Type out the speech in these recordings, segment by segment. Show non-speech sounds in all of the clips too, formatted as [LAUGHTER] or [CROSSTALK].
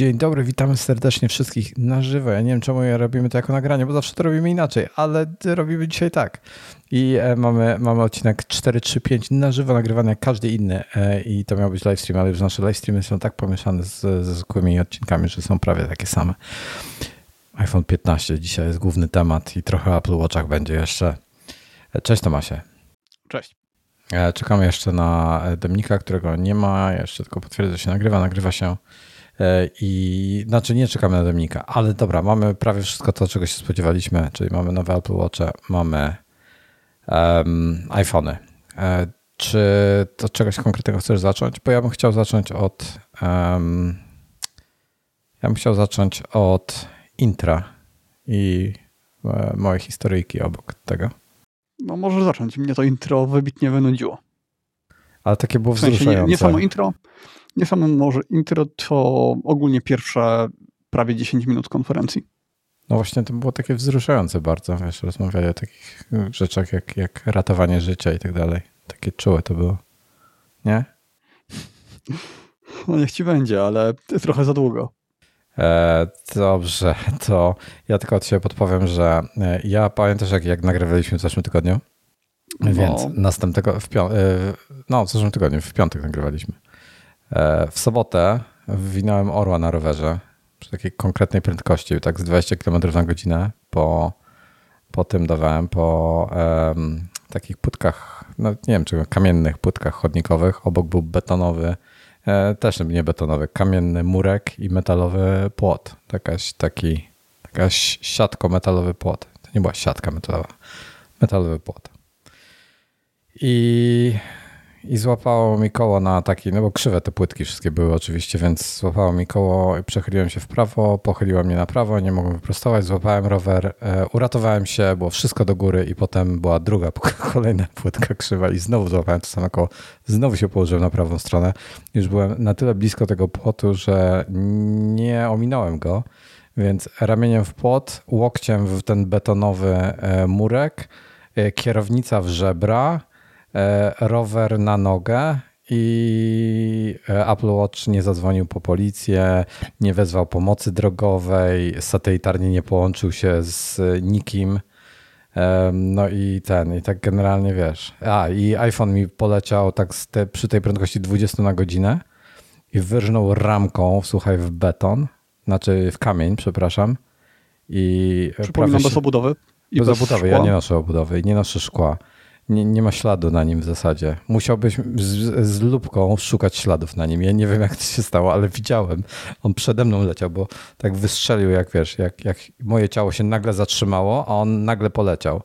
Dzień dobry, witamy serdecznie wszystkich na żywo. Ja nie wiem, czemu robimy to jako nagranie, bo zawsze to robimy inaczej, ale robimy dzisiaj tak. I e, mamy, mamy odcinek 435 na żywo nagrywany jak każdy inny e, i to miał być livestream, ale już nasze livestreamy są tak pomieszane z, ze zwykłymi odcinkami, że są prawie takie same. iPhone 15 dzisiaj jest główny temat i trochę Apple Watchach będzie jeszcze. E, cześć Tomasie. Cześć. Czekamy jeszcze na Dominika, którego nie ma. Jeszcze tylko potwierdzę, że się nagrywa. Nagrywa się I znaczy nie czekamy na Dominika, ale dobra, mamy prawie wszystko to, czego się spodziewaliśmy, czyli mamy nowe Apple Watche, mamy um, iPhony. E, czy to czegoś konkretnego chcesz zacząć? Bo ja bym chciał zacząć od um, ja bym chciał zacząć od intra i e, mojej historyjki obok tego. No możesz zacząć. Mnie to intro wybitnie wynudziło. Ale takie było w sensie nie, nie samo intro, nie samo może intro, to ogólnie pierwsze prawie 10 minut konferencji. No właśnie to było takie wzruszające bardzo, wiesz, rozmawiali o takich rzeczach jak, jak ratowanie życia i tak dalej. Takie czułe to było. Nie? No niech ci będzie, ale trochę za długo. E, dobrze, [LAUGHS] to ja tylko od siebie podpowiem, że e, ja pamiętasz jak, jak nagrywaliśmy w zeszłym tygodniu? No. Więc następnego, w pią- e, no w zeszłym tygodniu, w piątek nagrywaliśmy. E, w sobotę wywinąłem orła na rowerze przy takiej konkretnej prędkości, tak z 20 km na godzinę. Po, po tym dawałem po um, takich płytkach, no nie wiem czego, kamiennych płytkach chodnikowych. Obok był betonowy, e, też nie betonowy, kamienny murek i metalowy płot. Takaś, taki, jakaś siatko metalowy płot. To nie była siatka metalowa, metalowy płot. I i złapało mi koło na taki, no bo krzywe te płytki wszystkie były oczywiście, więc złapało mi koło i przechyliłem się w prawo, pochyliło mnie na prawo, nie mogłem wyprostować, złapałem rower, e, uratowałem się, było wszystko do góry i potem była druga, [LAUGHS] kolejna płytka krzywa i znowu złapałem to samo koło, znowu się położyłem na prawą stronę. Już byłem na tyle blisko tego płotu, że nie ominąłem go, więc ramieniem w płot, łokciem w ten betonowy e, murek, e, kierownica w żebra, rower na nogę i e, Apple Watch nie zadzwonił po policję, nie wezwał pomocy drogowej, satelitarnie nie połączył się z nikim. E, no i ten, i tak generalnie wiesz. A, i iPhone mi poleciał tak te, przy tej prędkości 20 na godzinę i wyrżnął ramką, słuchaj, w beton, znaczy w kamień, przepraszam. I Przypominam bez obudowy. I bez, bez obudowy, szkła. ja nie noszę obudowy i nie noszę szkła nie, nie ma śladu na nim w zasadzie. Musiałbyś z, z lubką szukać śladów na nim. Ja nie wiem, jak to się stało, ale widziałem. On przede mną leciał, bo tak wystrzelił, jak wiesz, jak, jak moje ciało się nagle zatrzymało, a on nagle poleciał.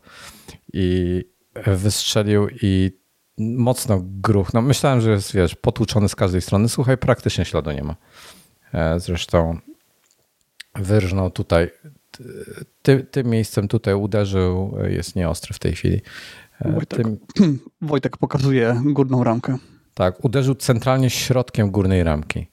I wystrzelił i mocno gruchnął. Myślałem, że jest, wiesz, potłuczony z każdej strony. Słuchaj, praktycznie śladu nie ma. E, zresztą wyrżnął tutaj, ty, tym miejscem tutaj uderzył, jest nieostry w tej chwili. E, Wojtek, tym... [CLEARS THROAT] Wojtek pokazuje górną ramkę. Tak, uderzył centralnie środkiem górnej ramki.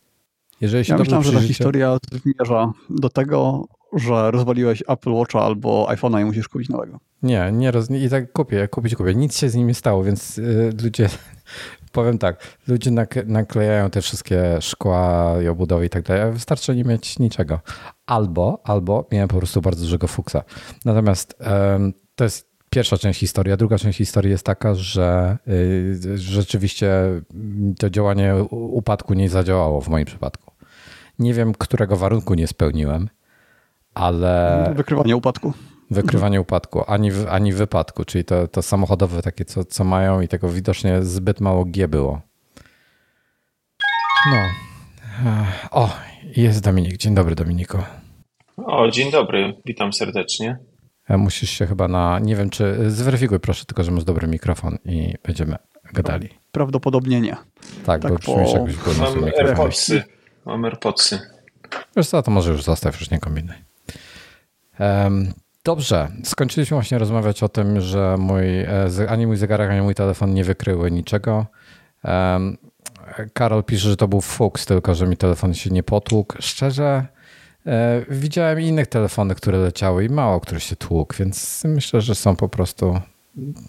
Jeżeli się ja myślałem, że ta historia zmierza do tego, że rozwaliłeś Apple Watcha albo iPhone'a i musisz kupić nowego. Nie, nie roz... i tak kupię, kupić kupię. Nic się z nim nie stało, więc yy, ludzie, [LAUGHS] powiem tak, ludzie nak naklejają te wszystkie szkła i obudowy i tak dalej, wystarczy nie mieć niczego. Albo, albo miałem po prostu bardzo dużego fuksa. Natomiast to jest pierwsza część historii, a druga część historii jest taka, że y, rzeczywiście to działanie upadku nie zadziałało w moim przypadku. Nie wiem, którego warunku nie spełniłem, ale. Wykrywanie upadku. Wykrywanie upadku, ani, ani wypadku, czyli to, to samochodowe takie, co, co mają i tego widocznie zbyt mało G było. No. O, jest Dominik. Dzień dobry, Dominiku. O, dzień dobry. Witam serdecznie. E, musisz się chyba na, nie wiem czy, zweryfikuj proszę tylko, że masz dobry mikrofon i będziemy gadali. Prawdopodobnie nie. Tak, tak bo po... brzmisz jakbyś był na Mam AirPodsy. Mam AirPodsy. Wiesz co, to może już zostaw, już nie kombinuj. Um, dobrze, skończyliśmy właśnie rozmawiać o tym, że mój, e, ani mój zegarek, ani mój telefon nie wykryły niczego. Um, Karol pisze, że to był fuks, tylko że mi telefon się nie potłukł. Szczerze, E, widziałem innych telefony, które leciały i mało który się tłukł, więc myślę, że są po prostu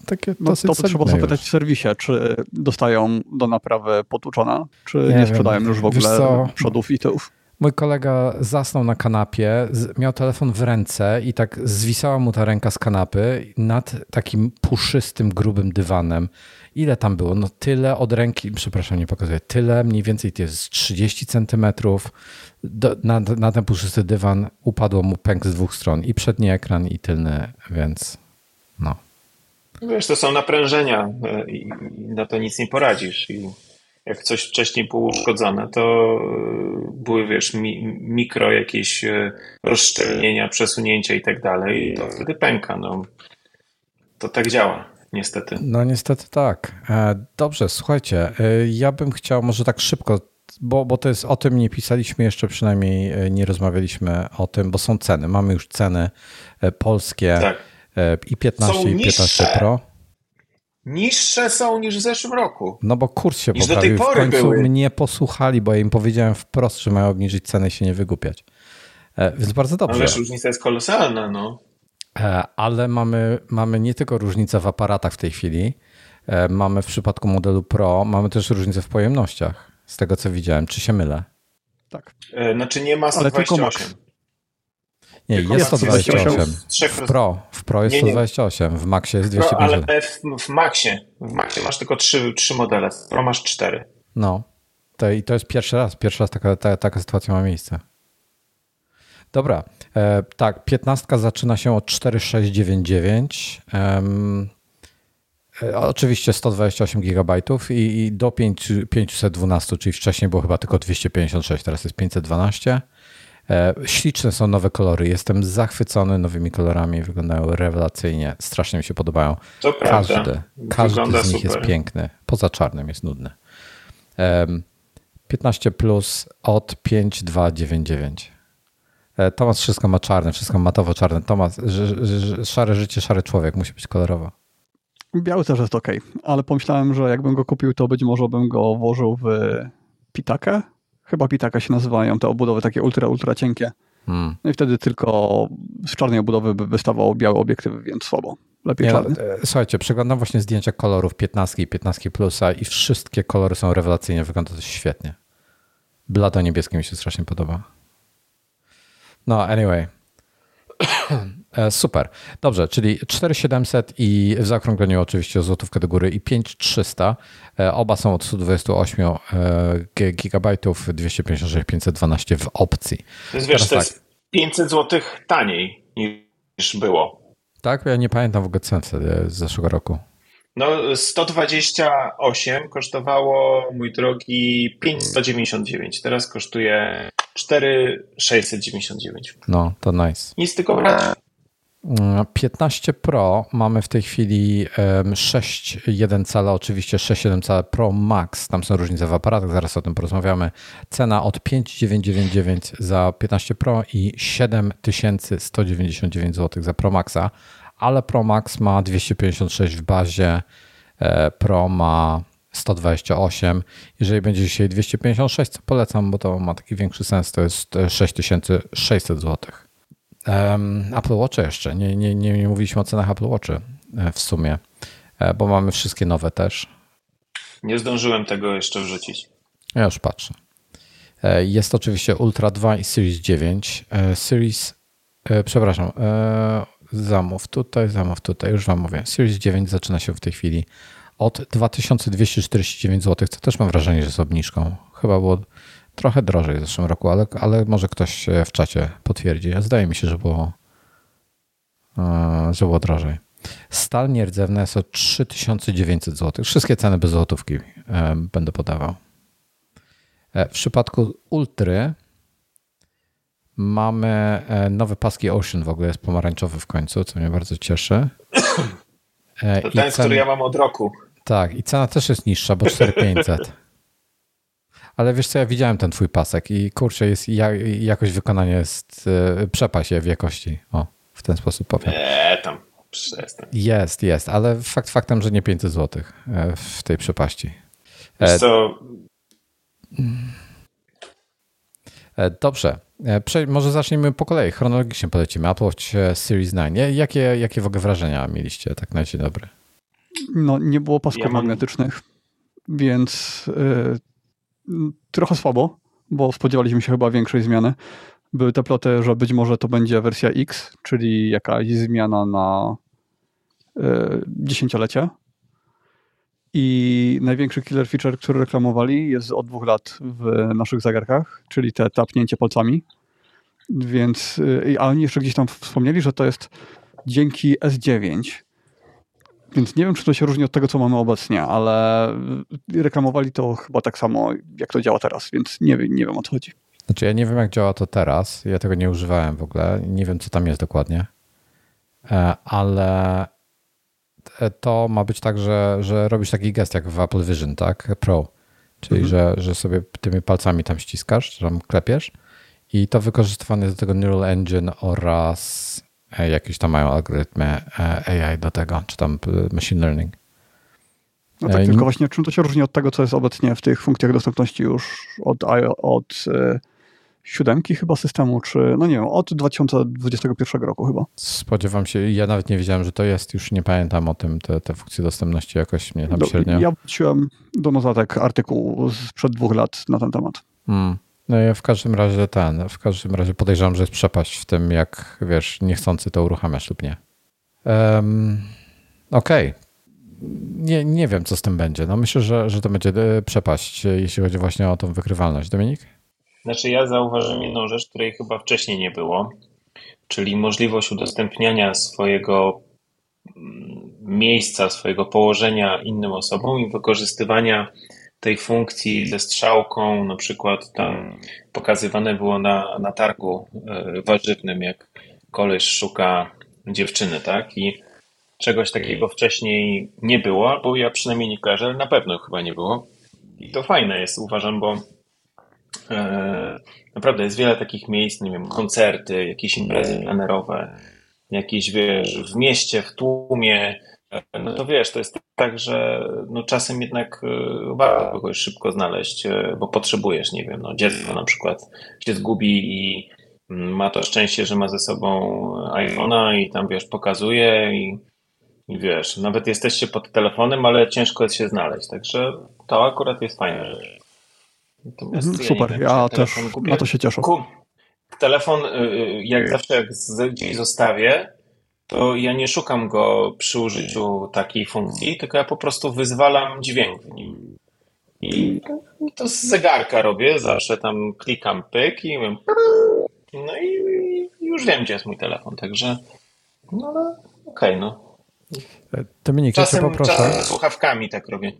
takie no, To trzeba zapytać w serwisie, czy dostają do naprawy potłuczona, czy nie, nie sprzedają już w ogóle przodów i tyłów. Mój kolega zasnął na kanapie, miał telefon w ręce i tak zwisała mu ta ręka z kanapy nad takim puszystym, grubym dywanem. Ile tam było? No tyle od ręki, przepraszam, nie pokazuję, tyle mniej więcej to jest 30 centymetrów. Do, na, na ten puszysty dywan upadło mu pęk z dwóch stron i przedni ekran i tylny, więc no. Wiesz, to są naprężenia e, i na to nic nie poradzisz. I jak coś wcześniej było uszkodzone, to e, były, wiesz, mi, mikro jakieś e, rozszczelnienia, przesunięcia i tak dalej, to wtedy pęka. No. To tak działa, niestety. No niestety tak. Dobrze, słuchajcie, ja bym chciał może tak szybko, bo, bo to jest o tym nie pisaliśmy jeszcze, przynajmniej nie rozmawialiśmy o tym, bo są ceny. Mamy już ceny polskie. Tak E, i 15 są i 15 Pro. Niższe są niż w zeszłym roku. No bo kurs się niż poprawił. w końcu były. mnie posłuchali, bo ja im powiedziałem wprost, że mają obniżyć cenę i się nie wygłupiać. E, więc bardzo dobrze. Ale różnica jest kolosalna, no. E, ale mamy, mamy nie tylko różnicę w aparatach w tej chwili, mamy w przypadku modelu Pro, mamy też różnicę w pojemnościach, z tego co widziałem. Czy się mylę? Tak. Znaczy nie ma 128. Nie, jest 128. W Pro, w Pro jest nie, nie. 128, w Maxie jest 250. ale w, w Maxie, w Maxie masz tylko trzy, trzy modele, w Pro masz cztery. No, to, i to jest pierwszy raz, pierwszy raz taka, ta, taka sytuacja ma miejsce. Dobra, e, tak, 15 zaczyna się od 4699. Um, e, oczywiście 128 GB i, i do 5, 512, czyli wcześniej było chyba tylko 256, teraz jest 512. E, śliczne są nowe kolory. Jestem zachwycony nowymi kolorami. Wyglądają rewelacyjnie. Strasznie mi się podobają. To każdy, prawda. każdy Wygląda z nich super. jest piękny. Poza czarnym jest nudny. 15 plus od 5299. E, Tomas wszystko ma czarne, wszystko matowo czarne. Tomas, szare życie, szary człowiek, musi być kolorowo. Biały też jest ok, ale pomyślałem, że jakbym go kupił, to być może bym go włożył w pitakę Chyba pitaka się nazywają te obudowy takie ultra, ultra cienkie. Hmm. No i wtedy tylko z czarnej obudowy by wystawał biały obiektyw, więc słabo. Lepiej czarny. E, słuchajcie, przeglądam właśnie zdjęcia kolorów 15 i 15 plusa i wszystkie kolory są rewelacyjne, wygląda to świetnie. Blado niebieskie mi się strasznie podoba. No, anyway. [CLEARS THROAT] E, super. Dobrze, czyli 4700 i w zaokrągleniu oczywiście złotówkę do góry i 5300. E, oba są od 128 e, GB, 256, 512 w opcji. To jest, wiesz, to jest 500 zł taniej niż było. Tak? Ja nie pamiętam w ogóle cen wtedy z zeszłego roku. No 128 kosztowało, mój drogi, 599. Teraz kosztuje 4,699. No, to nice. Nic tylko brać. 15 Pro mamy w tej chwili 6,1 cala, oczywiście 6,7 cala Pro Max. Tam są różnice w aparatach, zaraz o tym porozmawiamy. Cena od 5,999 za 15 Pro i 7199 zł za Pro Maxa, ale Pro Max ma 256 w bazie, e, Pro ma 128. Jeżeli będzie dzisiaj 256, co polecam, bo to ma taki większy sens, to jest 6600 zł. Apple Watch jeszcze. Nie, nie, nie, nie mówiliśmy o cenach Apple Watch e, w sumie, e, bo mamy wszystkie nowe też. Nie zdążyłem tego jeszcze wrzucić. Ja już patrzę. E, jest oczywiście Ultra 2 i Series 9. Series, przepraszam, zamów tutaj, zamów tutaj, już wam mówię. Series 9 zaczyna się w tej chwili od 2249 zł, co też mam wrażenie, że jest obniżką. Chyba było trochę drożej w zeszłym roku, ale, ale może ktoś w czacie potwierdzi. Zdaje mi się, że było, e, że było drożej. Stal nierdzewna jest o 3900 zł. Wszystkie ceny bez złotówki e, będę podawał. E, w przypadku Ultry mamy nowe paski Ocean, w ogóle jest pomarańczowy w końcu, co mnie bardzo cieszy. [CLEARS THROAT] To ten, cen... który ja mam od roku. Tak, i cena też jest niższa, bo 4500. [CLEARS THROAT] Ale wiesz co, ja widziałem ten twój pasek i kurczę, jest, jakość wykonania jest, yy, przepaść w jakości. O, w ten sposób powiem. Nie, tam przestań. Jest, jest, ale fakt faktem, że nie 500 zł e, w tej przepaści. Wiesz e, co... Dobrze. Może zaczniemy po kolei. Chronologicznie polecimy. Apple Watch Series 9. Jakie, jakie w ogóle wrażenia mieliście tak na dzień dobry? No, nie było pasków ja mam... magnetycznych, więc trochę słabo, bo spodziewaliśmy się chyba większej zmiany. Były te ploty, że być może to będzie wersja X, czyli jakaś zmiana na dziesięciolecie. I największy killer feature, który reklamowali, jest od dwóch lat w naszych zegarkach, czyli te tapnięcie palcami. Więc, a oni jeszcze gdzieś tam wspomnieli, że to jest dzięki S9. Więc nie wiem, czy to się różni od tego, co mamy obecnie, ale reklamowali to chyba tak samo, jak to działa teraz, więc nie, nie wiem o co chodzi. Znaczy, ja nie wiem, jak działa to teraz. Ja tego nie używałem w ogóle. Nie wiem, co tam jest dokładnie. E, ale to ma być tak, że, że robisz taki gest jak w Apple Vision, tak? Pro. Czyli, mhm. że, że sobie tymi palcami tam ściskasz, czy tam klepiesz i to wykorzystywane jest do tego Neural Engine oraz e, jakieś tam mają algorytmy e, AI do tego, czy tam e, machine learning. No tak, tylko właśnie czym to się różni od tego, co jest obecnie w tych funkcjach dostępności już od, od siódemki chyba systemu, czy no nie wiem, od 2021 roku chyba. Spodziewam się, ja nawet nie wiedziałem, że to jest, już nie pamiętam o tym, te, te funkcje dostępności jakoś mnie tam do, średnio. Ja wróciłem do notatek artykułu sprzed dwóch lat na ten temat. Hmm. No ja w każdym razie ten, w każdym razie podejrzewam, że jest przepaść w tym, jak wiesz, niechcący to uruchamiasz lub nie. Um, Okej. Okay. Nie, nie wiem, co z tym będzie. No myślę, że, że to będzie e, przepaść, jeśli chodzi właśnie o tą wykrywalność. Dominik? Znaczy ja zauważyłem jedną rzecz, której chyba wcześniej nie było, czyli możliwość udostępniania swojego mm, miejsca, swojego położenia innym osobom i wykorzystywania tej funkcji ze strzałką, na przykład tam pokazywane było na, na targu e, warzywnym, jak koleś szuka dziewczyny, tak? I czegoś takiego wcześniej nie było, albo ja przynajmniej nie kojarzę, ale na pewno chyba nie było. I to fajne jest, uważam, bo naprawdę jest wiele takich miejsc, nie wiem, koncerty, jakieś imprezy plenerowe, jakieś, wiesz, w mieście, w tłumie, no to wiesz, to jest tak, że no czasem jednak e, warto kogoś szybko znaleźć, e, bo potrzebujesz, nie wiem, no dziecko na przykład się zgubi i mm, ma to szczęście, że ma ze sobą iPhone'a i tam wiesz, pokazuje i, i wiesz, nawet jesteście pod telefonem, ale ciężko jest się znaleźć, także to akurat jest fajne rzecz. Mhm, Super, ja, wiem, ja też na to się cieszę. Telefon, y, y, jak zawsze jak gdzieś zostawię, to ja nie szukam go przy użyciu takiej funkcji, tylko ja po prostu wyzwalam dźwięk w nim. I to z zegarka robię, zawsze tam klikam pyk i mówię, no i już wiem, gdzie jest mój telefon, także no ale okej, okay, no. Dominik, czasem, ja poproszę. Czasem słuchawkami tak robię.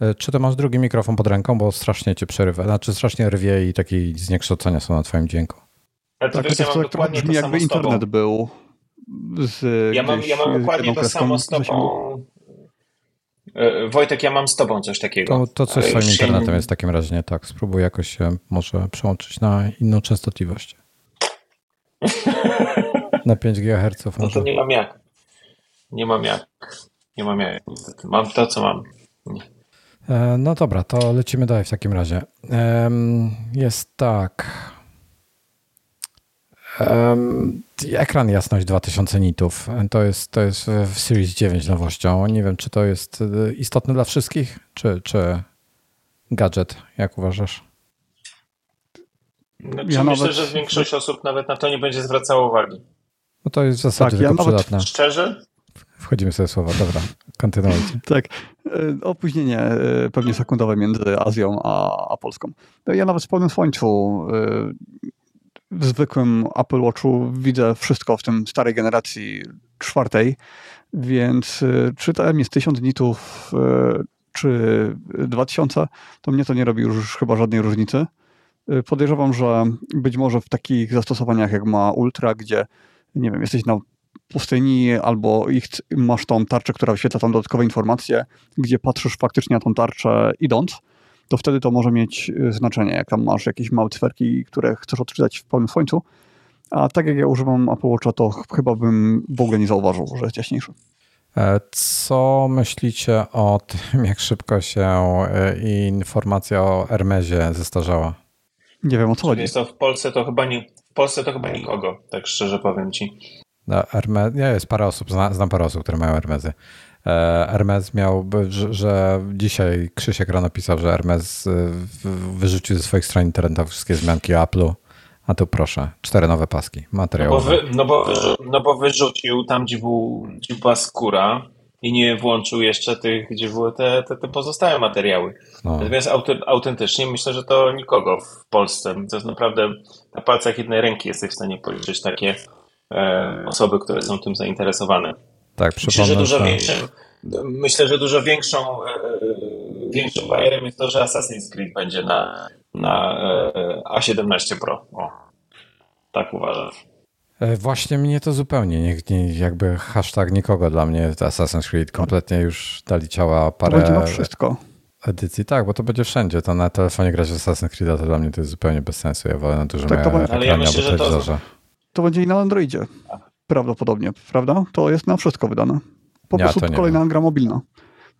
E, czy to masz drugi mikrofon pod ręką, bo strasznie cię przerywa, znaczy strasznie rwie i takie zniekształcenia są na twoim dźwięku. Ale to tak, wiesz, ja mam dokładnie brzmi, to jakby internet był z, ja mam, ja mam dokładnie to samo z tobą. E, Wojtek, ja mam z tobą coś takiego. To, to coś z swoim internetem jest w takim razie nie tak. Spróbuj jakoś się może przełączyć na inną częstotliwość. [LAUGHS] na 5 GHz może. No to nie mam jak. Nie mam jak. Nie mam jak. Mam to, co mam. E, no dobra, to lecimy dalej w takim razie. Jest tak. Ekran jasność 2000 nitów. To jest, to jest w Series 9 nowością. Nie wiem, czy to jest e, istotne dla wszystkich, czy, czy gadżet, jak uważasz? Znaczy, ja myślę, nawet... że większość osób nawet na to nie będzie zwracało uwagi. No to jest w zasadzie tak, tylko ja przydatne. Szczerze? Wchodzimy sobie słowa, dobra, kontynuujcie. [LAUGHS] tak, e, opóźnienie e, pewnie sekundowe między Azją a, a Polską. Ja nawet w pełnym słońcu w zwykłym Apple Watchu widzę wszystko w tym starej generacji czwartej, więc czy tam jest 1000 nitów czy 2000, to mnie to nie robi już chyba żadnej różnicy. Podejrzewam, że być może w takich zastosowaniach jak ma Ultra, gdzie nie wiem, jesteś na pustyni albo ich, masz tą tarczę, która wyświetla tam dodatkowe informacje, gdzie patrzysz faktycznie na tą tarczę idąc, to wtedy to może mieć y, znaczenie, jak tam masz jakieś małe cyferki, które chcesz odczytać w pełnym słońcu. A tak jak ja używam Apple Watcha, to chyba bym w ogóle nie zauważył, że jest jaśniejszy. E, co myślicie o [LAUGHS] tym, jak szybko się e, informacja o Hermesie zestarzała? Nie wiem o co chodzi. Jest to w Polsce to chyba nie, w Polsce to chyba nikogo, tak szczerze powiem ci. Hermes, ja jest parę osób, znam parę osób, które mają Hermesy. Hermes miał, że, że dzisiaj Krzysiek rano pisał, że Hermes wyrzucił ze swoich stron internetowych wszystkie zmianki Apple'u. A tu proszę, cztery nowe paski, materiał. No bo, wy, no, bo, no bo wyrzucił tam, gdzie, był, gdzie była skóra i nie włączył jeszcze tych, gdzie były te, te, te pozostałe materiały. No. Natomiast autentycznie myślę, że to nikogo w Polsce. To jest naprawdę na palcach jednej ręki jesteś w stanie policzyć takie e, osoby, które są tym zainteresowane. Tak, myślę, że dużo większym, myślę, że dużo większą, e, e, większą barierą jest to, że Assassin's Creed będzie na, na e, A17 Pro. O, tak uważam. Właśnie mnie to zupełnie, nie, nie, jakby hashtag nikogo dla mnie Assassin's Creed kompletnie już dali ciała parę... To będzie na wszystko. Edycji, tak, bo to będzie wszędzie. To na telefonie grać w Assassin's Creed, to dla mnie to jest zupełnie bez sensu. Ja wolę na dużym tak, to ale ja myślę, że to, to będzie i na Androidzie. Prawdopodobnie, prawda? To jest na wszystko wydane. Po ja, prostu kolejna wiem. gra mobilna.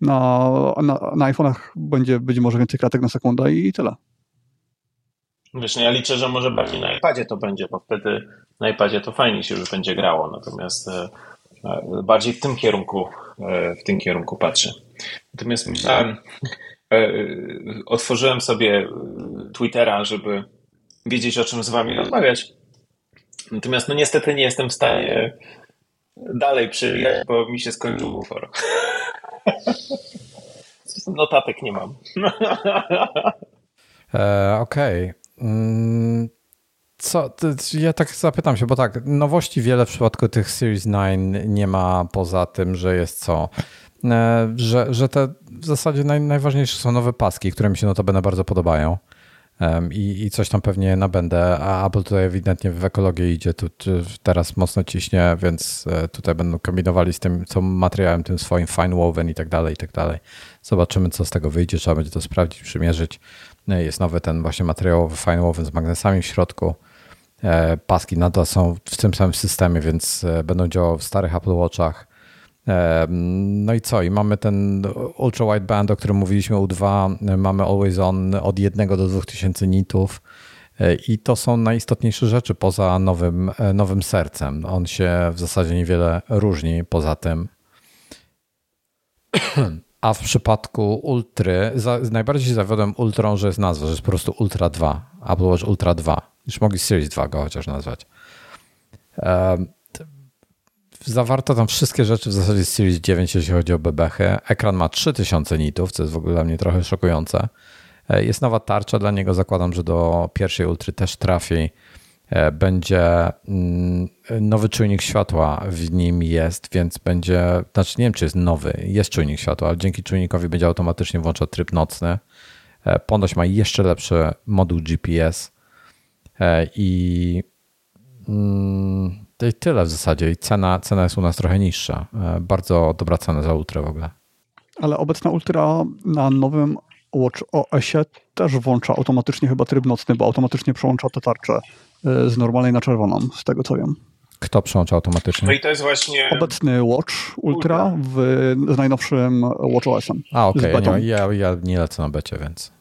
Na, na, na iPhone'ach będzie być może więcej klatek na sekundę i tyle. Wiesz, no ja liczę, że może bardziej na iPadzie to będzie, bo wtedy na iPadzie to fajnie się już będzie grało, natomiast e, e, bardziej w tym kierunku e, w tym kierunku patrzę. Natomiast myślałem, otworzyłem sobie Twittera, żeby wiedzieć, o czym z wami rozmawiać. Natomiast no niestety nie jestem w stanie dalej przyjechać, bo mi się skończył bufor. [LAUGHS] Notatek nie mam. [LAUGHS] e, Okej. Okay. Mm, co, ja tak zapytam się, bo tak, nowości wiele w przypadku tych Series 9 nie ma poza tym, że jest co? E, że, że te w zasadzie naj, najważniejsze są nowe paski, które mi się notabene bardzo podobają i, i coś tam pewnie nabędę, a Apple tutaj ewidentnie w ekologię idzie, tu, teraz mocno ciśnie, więc e, tutaj będą kombinowali z tym, co materiałem tym swoim fine woven i tak dalej, i tak dalej. Zobaczymy, co z tego wyjdzie, trzeba będzie to sprawdzić, przymierzyć. E, jest nowy ten właśnie materiałowy fine woven z magnesami w środku. E, paski nadal są w tym samym systemie, więc będą działały w starych Apple Watchach. No i co? I mamy ten ultra wideband, o którym mówiliśmy U2, mamy always on od 1 do 2000 nitów. E, I to są najistotniejsze rzeczy poza nowym, e, nowym sercem. On się w zasadzie niewiele różni poza tym. A w przypadku Ultry, za, najbardziej się zawiodłem Ultrą, że jest nazwa, że jest po prostu Ultra 2, Apple Watch Ultra 2. Już mogli Series 2 go chociaż nazwać. Zawarto tam wszystkie rzeczy w zasadzie z Series 9, jeśli chodzi o bebechy. Ekran ma 3000 nitów, co jest w ogóle dla mnie trochę szokujące. E, jest nowa tarcza dla niego, zakładam, że do pierwszej ultry też trafi. E, będzie mm, nowy czujnik światła w nim jest, więc będzie, znaczy nie wiem, czy jest nowy, jest czujnik światła, ale dzięki czujnikowi będzie automatycznie włączał tryb nocny. E, ponoć ma jeszcze lepszy moduł GPS i mm, to i tyle w zasadzie. I cena, cena jest u nas trochę niższa. E, bardzo dobra cena za Ultra w ogóle. Ale obecna Ultra na nowym Watch OS-ie też włącza automatycznie chyba tryb nocny, bo automatycznie przełącza tę tarczę e, z normalnej na czerwoną, z tego co wiem. Kto przełącza automatycznie? No i to jest właśnie... Obecny Watch Ultra w, z najnowszym Watch OS-em. A, okej. Okay. Ja, ja nie lecę na becie, więc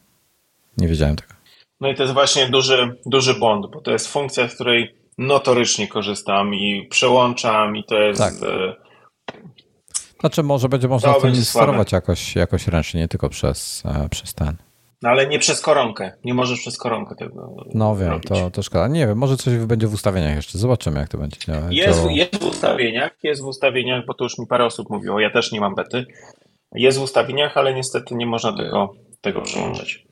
nie wiedziałem tego. No i to jest właśnie duży, duży błąd, bo to jest funkcja, w której notorycznie korzystam i przełączam i to jest... Tak. E, znaczy może będzie można to sterować jakoś, jakoś ręcznie, nie tylko przez, e, przez ten. No ale nie przez koronkę. Nie możesz przez koronkę tego No wiem, to, to szkoda. Nie wiem, może coś będzie w ustawieniach jeszcze. Zobaczymy, jak to będzie. Jest, jest w ustawieniach, jest w ustawieniach, bo to już mi parę osób mówiło, ja też nie mam bety. Jest w ustawieniach, ale niestety nie można tego, tego przełączać.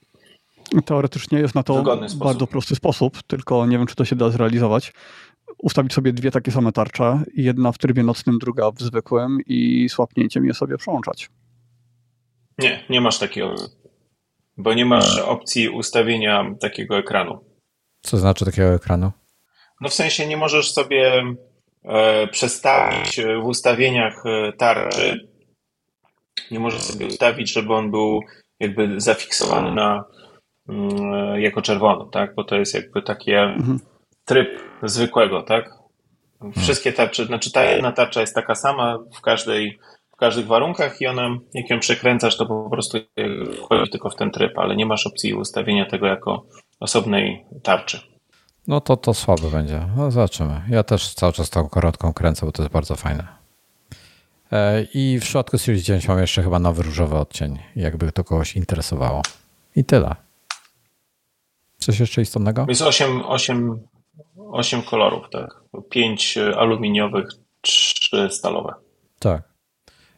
Teoretycznie jest na to bardzo prosty sposób, tylko nie wiem, czy to się da zrealizować. Ustawić sobie dwie takie same tarcze, jedna w trybie nocnym, druga w zwykłym i słapnięciem je sobie przełączać. Nie, nie masz takiego, bo nie masz opcji ustawienia takiego ekranu. Co znaczy takiego ekranu? No w sensie nie możesz sobie e, przestawić w ustawieniach e, tarczy. Nie możesz sobie ustawić, żeby on był jakby zafiksowany na, jako czerwony, tak? Bo to jest jakby taki mhm. tryb zwykłego, tak? Wszystkie tarcze, znaczy ta jedna tarcza jest taka sama w każdej, w każdych warunkach i ona, jak ją przekręcasz, to po prostu wchodzi tylko w ten tryb, ale nie masz opcji ustawienia tego jako osobnej tarczy. No to to słabe będzie. No zobaczymy. Ja też cały czas tą korotką kręcę, bo to jest bardzo fajne. E, I w przypadku Series 9 mam jeszcze chyba nowy różowy odcień, jakby to kogoś interesowało. I tyle. Coś jeszcze istotnego? Jest 8, 8, 8 kolorów, tak. 5 aluminiowych, 3 stalowe. Tak.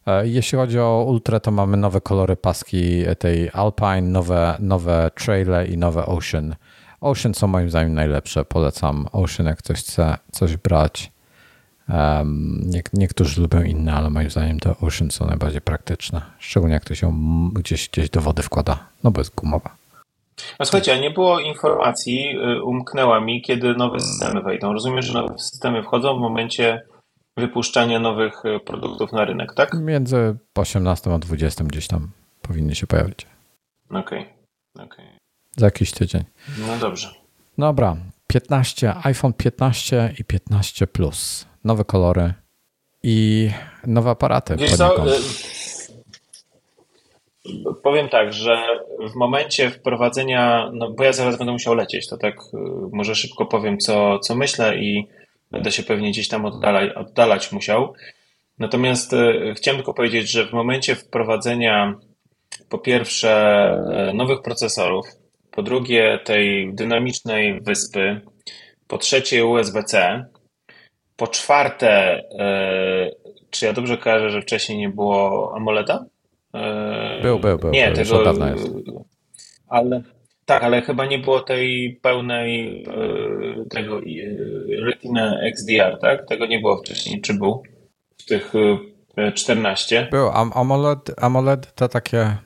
E, jeśli chodzi o Ultra, to mamy nowe kolory paski tej Alpine, nowe, nowe Traile i nowe Ocean. Ocean są moim zdaniem najlepsze. Polecam Ocean, jak ktoś chce coś brać. Um, nie, niektórzy lubią inne, ale moim zdaniem te Ocean są najbardziej praktyczne. Szczególnie jak to się gdzieś, gdzieś do wody wkłada, no bo jest gumowa. A słuchajcie, nie było informacji, y, umknęła mi, kiedy nowe systemy wejdą. Rozumiem, że nowe systemy wchodzą w momencie wypuszczania nowych y, produktów na rynek, tak? Między 18 a 20 gdzieś tam powinny się pojawić. Okej, okay. okay. Za jakiś tydzień. No dobrze. Dobra, 15, iPhone 15 i 15 Plus. Nowe kolory i nowe aparaty. Wiesz co, powiem tak, że w momencie wprowadzenia, no bo ja zaraz będę musiał lecieć, to tak może szybko powiem, co, co myślę i będę się pewnie gdzieś tam oddalać, oddalać musiał. Natomiast e, chciałem tylko powiedzieć, że w momencie wprowadzenia po pierwsze e, nowych procesorów, po drugie tej dynamicznej wyspy, po trzecie USB-C, po czwarte, czy ja dobrze kojarzę, że wcześniej nie było AMOLEDa? Był, był, był. Nie, był, tego. Ale, tak, ale chyba nie było tej pełnej e, tego e, Retina XDR, tak? Tego nie było wcześniej. Czy był w tych 14? E, był. AMOLED, AMOLED to takie.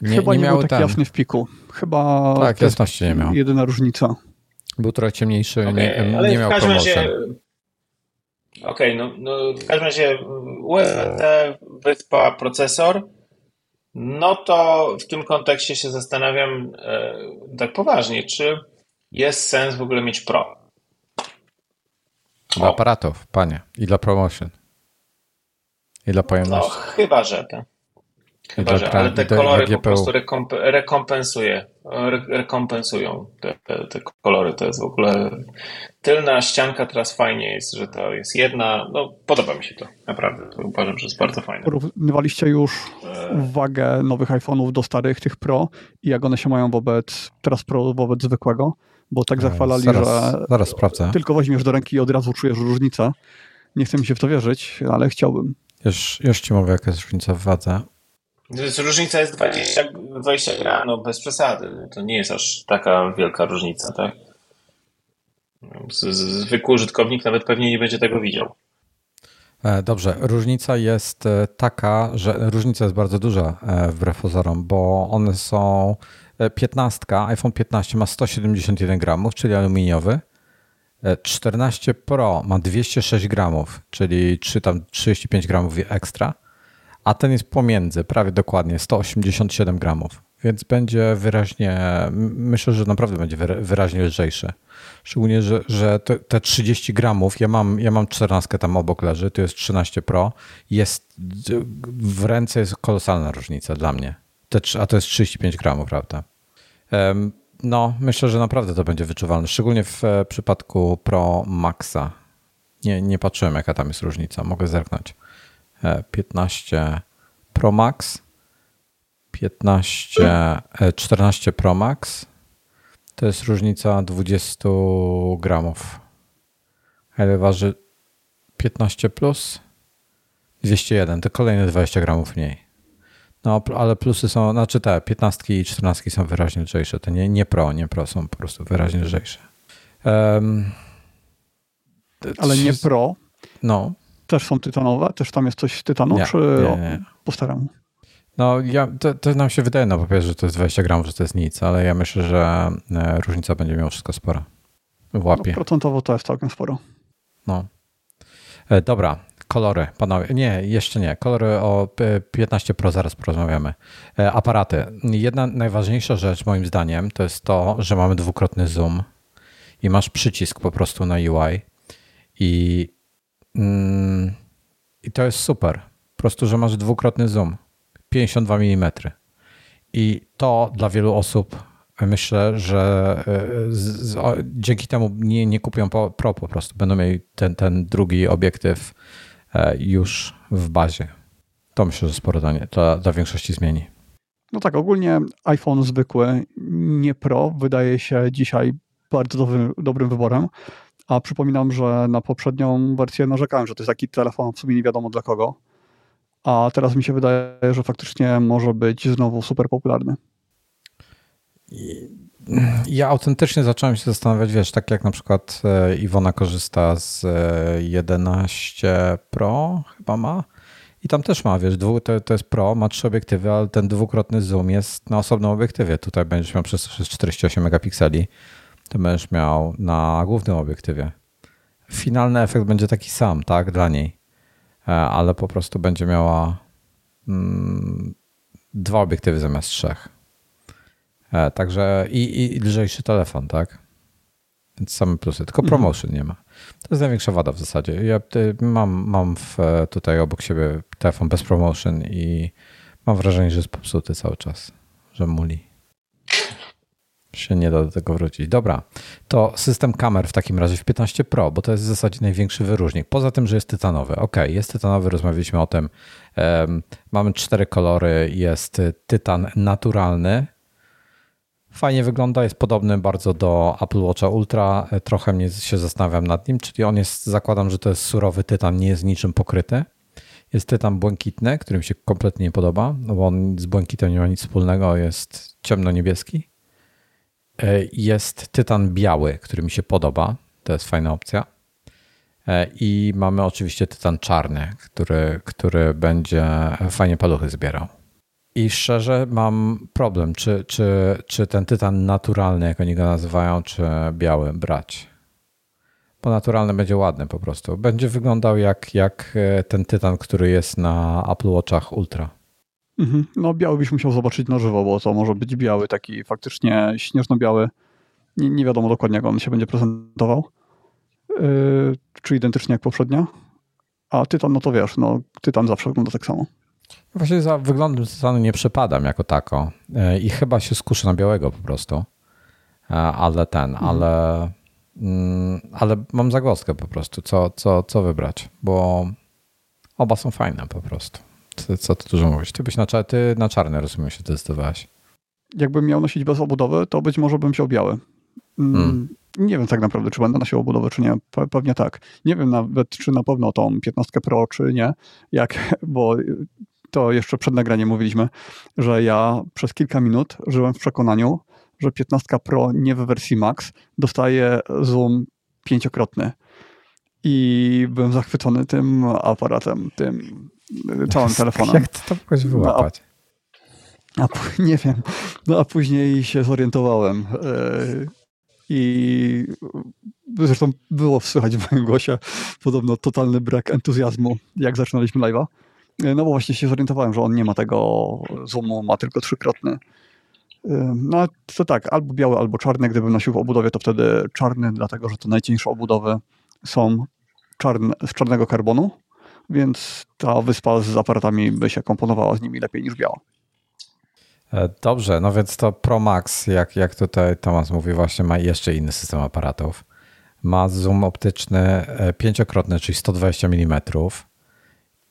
Nie, chyba nie, nie taki ten... jasny w piku. Chyba. Tak, jasności nie miał. Jedyna różnica. Był trochę ciemniejszy, okay, nie, nie miał promotion. Okej, okay, no, no w każdym razie USB, wyspa, procesor no to w tym kontekście się zastanawiam e, tak poważnie, czy jest sens w ogóle mieć Pro? Dla aparatów, panie, i dla promotion. I dla pojemności. No, chyba, że tak. Chyba, że, ale te kolory po prostu rekomp rekompensuje, rekompensują te, te, te, kolory. To jest w ogóle tylna ścianka teraz fajnie jest, że to jest jedna. No, podoba mi się to, naprawdę. To uważam, że jest bardzo fajne. Porównywaliście już e. wagę nowych iPhone'ów do starych, tych Pro i jak one się mają wobec, teraz Pro wobec zwykłego? Bo tak e, zachwalali, zaraz, że zaraz sprawdzę. tylko weźmiesz do ręki i od razu czujesz różnicę. Nie chcę mi się w to wierzyć, ale chciałbym. Już, już ci mówię, jaka jest różnica w wadze. Różnica jest 20, 20 gram, no bez przesady. To nie jest aż taka wielka różnica, tak? Zwykły użytkownik nawet pewnie nie będzie tego widział. E, dobrze, różnica jest e, taka, że różnica jest bardzo duża e, wbrew pozorom, bo one są 15, iPhone 15 ma 171 gramów, czyli aluminiowy. 14 Pro ma 206 gramów, czyli 3, tam 35 gramów ekstra a ten jest pomiędzy, prawie dokładnie 187 gramów, więc będzie wyraźnie, myślę, że naprawdę będzie wyraźnie lżejszy. Szczególnie, że, że te, te 30 gramów, ja mam, ja mam 14 tam obok leży, to jest 13 Pro, jest w ręce jest kolosalna różnica dla mnie. Te, a to jest 35 gramów, prawda? No, myślę, że naprawdę to będzie wyczuwalne, szczególnie w e, przypadku Pro Maxa. Nie, nie patrzyłem, jaka tam jest różnica, mogę zerknąć. 15 e, Pro Max, 15, 14 e, Pro Max. To jest różnica 20 gramów. Ile waży 15 plus? 201, to kolejne 20 gramów mniej. No, ale plusy są, znaczy te 15 i 14 są wyraźnie lżejsze. Te nie, nie Pro, nie Pro są po prostu wyraźnie lżejsze. Um, ale nie Pro? No też są tytanowe? Też tam jest coś z tytanu, nie, czy nie, nie. po staremu? No, ja, to, to, nam się wydaje na papierze, że to jest 20 gramów, że to jest nic, ale ja myślę, że e, różnica będzie mimo wszystko spora. W łapie. No, procentowo to jest całkiem sporo. No. E, dobra, kolory, panowie. Nie, jeszcze nie. Kolory o 15 Pro zaraz porozmawiamy. E, aparaty. Jedna najważniejsza rzecz moim zdaniem to jest to, że mamy dwukrotny zoom i masz przycisk po prostu na UI i Mm, I to jest super. Po prostu, że masz dwukrotny zoom. 52 mm. I to dla wielu osób myślę, że e, z, z, dzięki temu nie, nie kupią Pro po prostu. Będą mieli ten, ten drugi obiektyw już w bazie. To myślę, że sporo dla, dla, dla większości zmieni. No tak, ogólnie iPhone zwykły, nie Pro, wydaje się dzisiaj bardzo dobry, dobrym wyborem. A przypominam, że na poprzednią wersję narzekałem, że to jest taki telefon w sumie nie wiadomo dla kogo. A teraz mi się wydaje, że faktycznie może być znowu super popularny. Ja autentycznie zacząłem się zastanawiać, wiesz, tak jak na przykład e, Iwona korzysta z 11 e, Pro, chyba ma. I tam też ma, wiesz, dwu, to, to jest Pro, ma trzy obiektywy, ale ten dwukrotny zoom jest na osobnym obiektywie. Tutaj będziesz miał przez 48 megapikseli, to będziesz miał na głównym obiektywie. Finalny efekt będzie taki sam, tak, dla niej, e, ale po prostu będzie miała mm, dwa obiektywy zamiast trzech. E, także i, i lżejszy telefon, tak? Więc same plusy, tylko mhm. promotion nie ma. To jest największa wada w zasadzie. Ja mam, mam w, e, tutaj obok siebie telefon bez promotion i mam wrażenie, że jest popsuty cały czas, że muli. Się nie da do tego wrócić. Dobra, to system kamer w takim razie w 15 Pro, bo to jest w zasadzie największy wyróżnik. Poza tym, że jest tytanowy. Ok, jest tytanowy, rozmawialiśmy o tym. Um, mamy cztery kolory, jest tytan naturalny, Fajnie wygląda, jest podobny bardzo do Apple Watcha Ultra. Trochę mnie się zastanawiam nad nim, czyli on jest, zakładam, że to jest surowy tytan, nie jest niczym pokryty. Jest tytan błękitny, który mi się kompletnie nie podoba, no bo on z błękitem nie ma nic wspólnego, jest ciemno-niebieski. E, jest tytan biały, który mi się podoba, to jest fajna opcja. E, I mamy oczywiście tytan czarny, który, który będzie fajnie paluchy zbierał. I szczerze mam problem, czy, czy, czy ten tytan naturalny, jak oni go nazywają, czy biały brać. Bo naturalny będzie ładny po prostu. Będzie wyglądał jak, jak e, ten tytan, który jest na Apple Watchach Ultra. Mhm. No biały byś musiał zobaczyć na żywo, bo to może być biały, taki faktycznie śnieżno-biały. Nie, nie wiadomo dokładnie, jak on się będzie prezentował. Yy, czy identycznie jak poprzednia. A tytan, no to wiesz, no tytan zawsze wygląda tak samo. Właśnie za wyglądem Tytanu nie przepadam jako tako e, i chyba się skuszę na białego po prostu. E, ale ten, mhm. ale, mm, ale mam zagłoskę po prostu, co, co, co wybrać, bo oba są fajne po prostu. Co, tu dużo mówić? Ty byś na, ty na czarny, rozumiem, się zdecydowałeś. Jakbym miał nosić bez obudowy, to być może bym wziął biały. Mm, hmm. Nie wiem tak naprawdę, czy będę nosił obudowę, czy nie. Pewnie tak. Nie wiem nawet, czy na pewno tą 15 Pro, czy nie. Jak, [LAUGHS] bo to jeszcze przed nagraniem mówiliśmy, że ja przez kilka minut żyłem w przekonaniu, że 15 Pro nie w wersji Max dostaje zoom pięciokrotny. I byłem zachwycony tym aparatem, tym całym telefonem. Jak ty to mogłeś wyłapać? No, a, a, [LAUGHS] nie wiem. No a później się zorientowałem. Yy, I zresztą było słychać w moim głosie podobno totalny brak entuzjazmu, jak zaczynaliśmy live'a. No bo właśnie się zorientowałem, że on nie ma tego zoomu, ma tylko trzykrotny. No to tak, albo biały, albo czarny. Gdybym nosił w obudowie, to wtedy czarny, dlatego że to najcieńsze obudowy są czarne, z czarnego karbonu, więc ta wyspa z aparatami by się komponowała z nimi lepiej niż biała. E, dobrze, no więc to Pro Max, jak, jak tutaj Tomasz mówi, właśnie ma jeszcze inny system aparatów. Ma zoom optyczny e, pięciokrotny, czyli 120 mm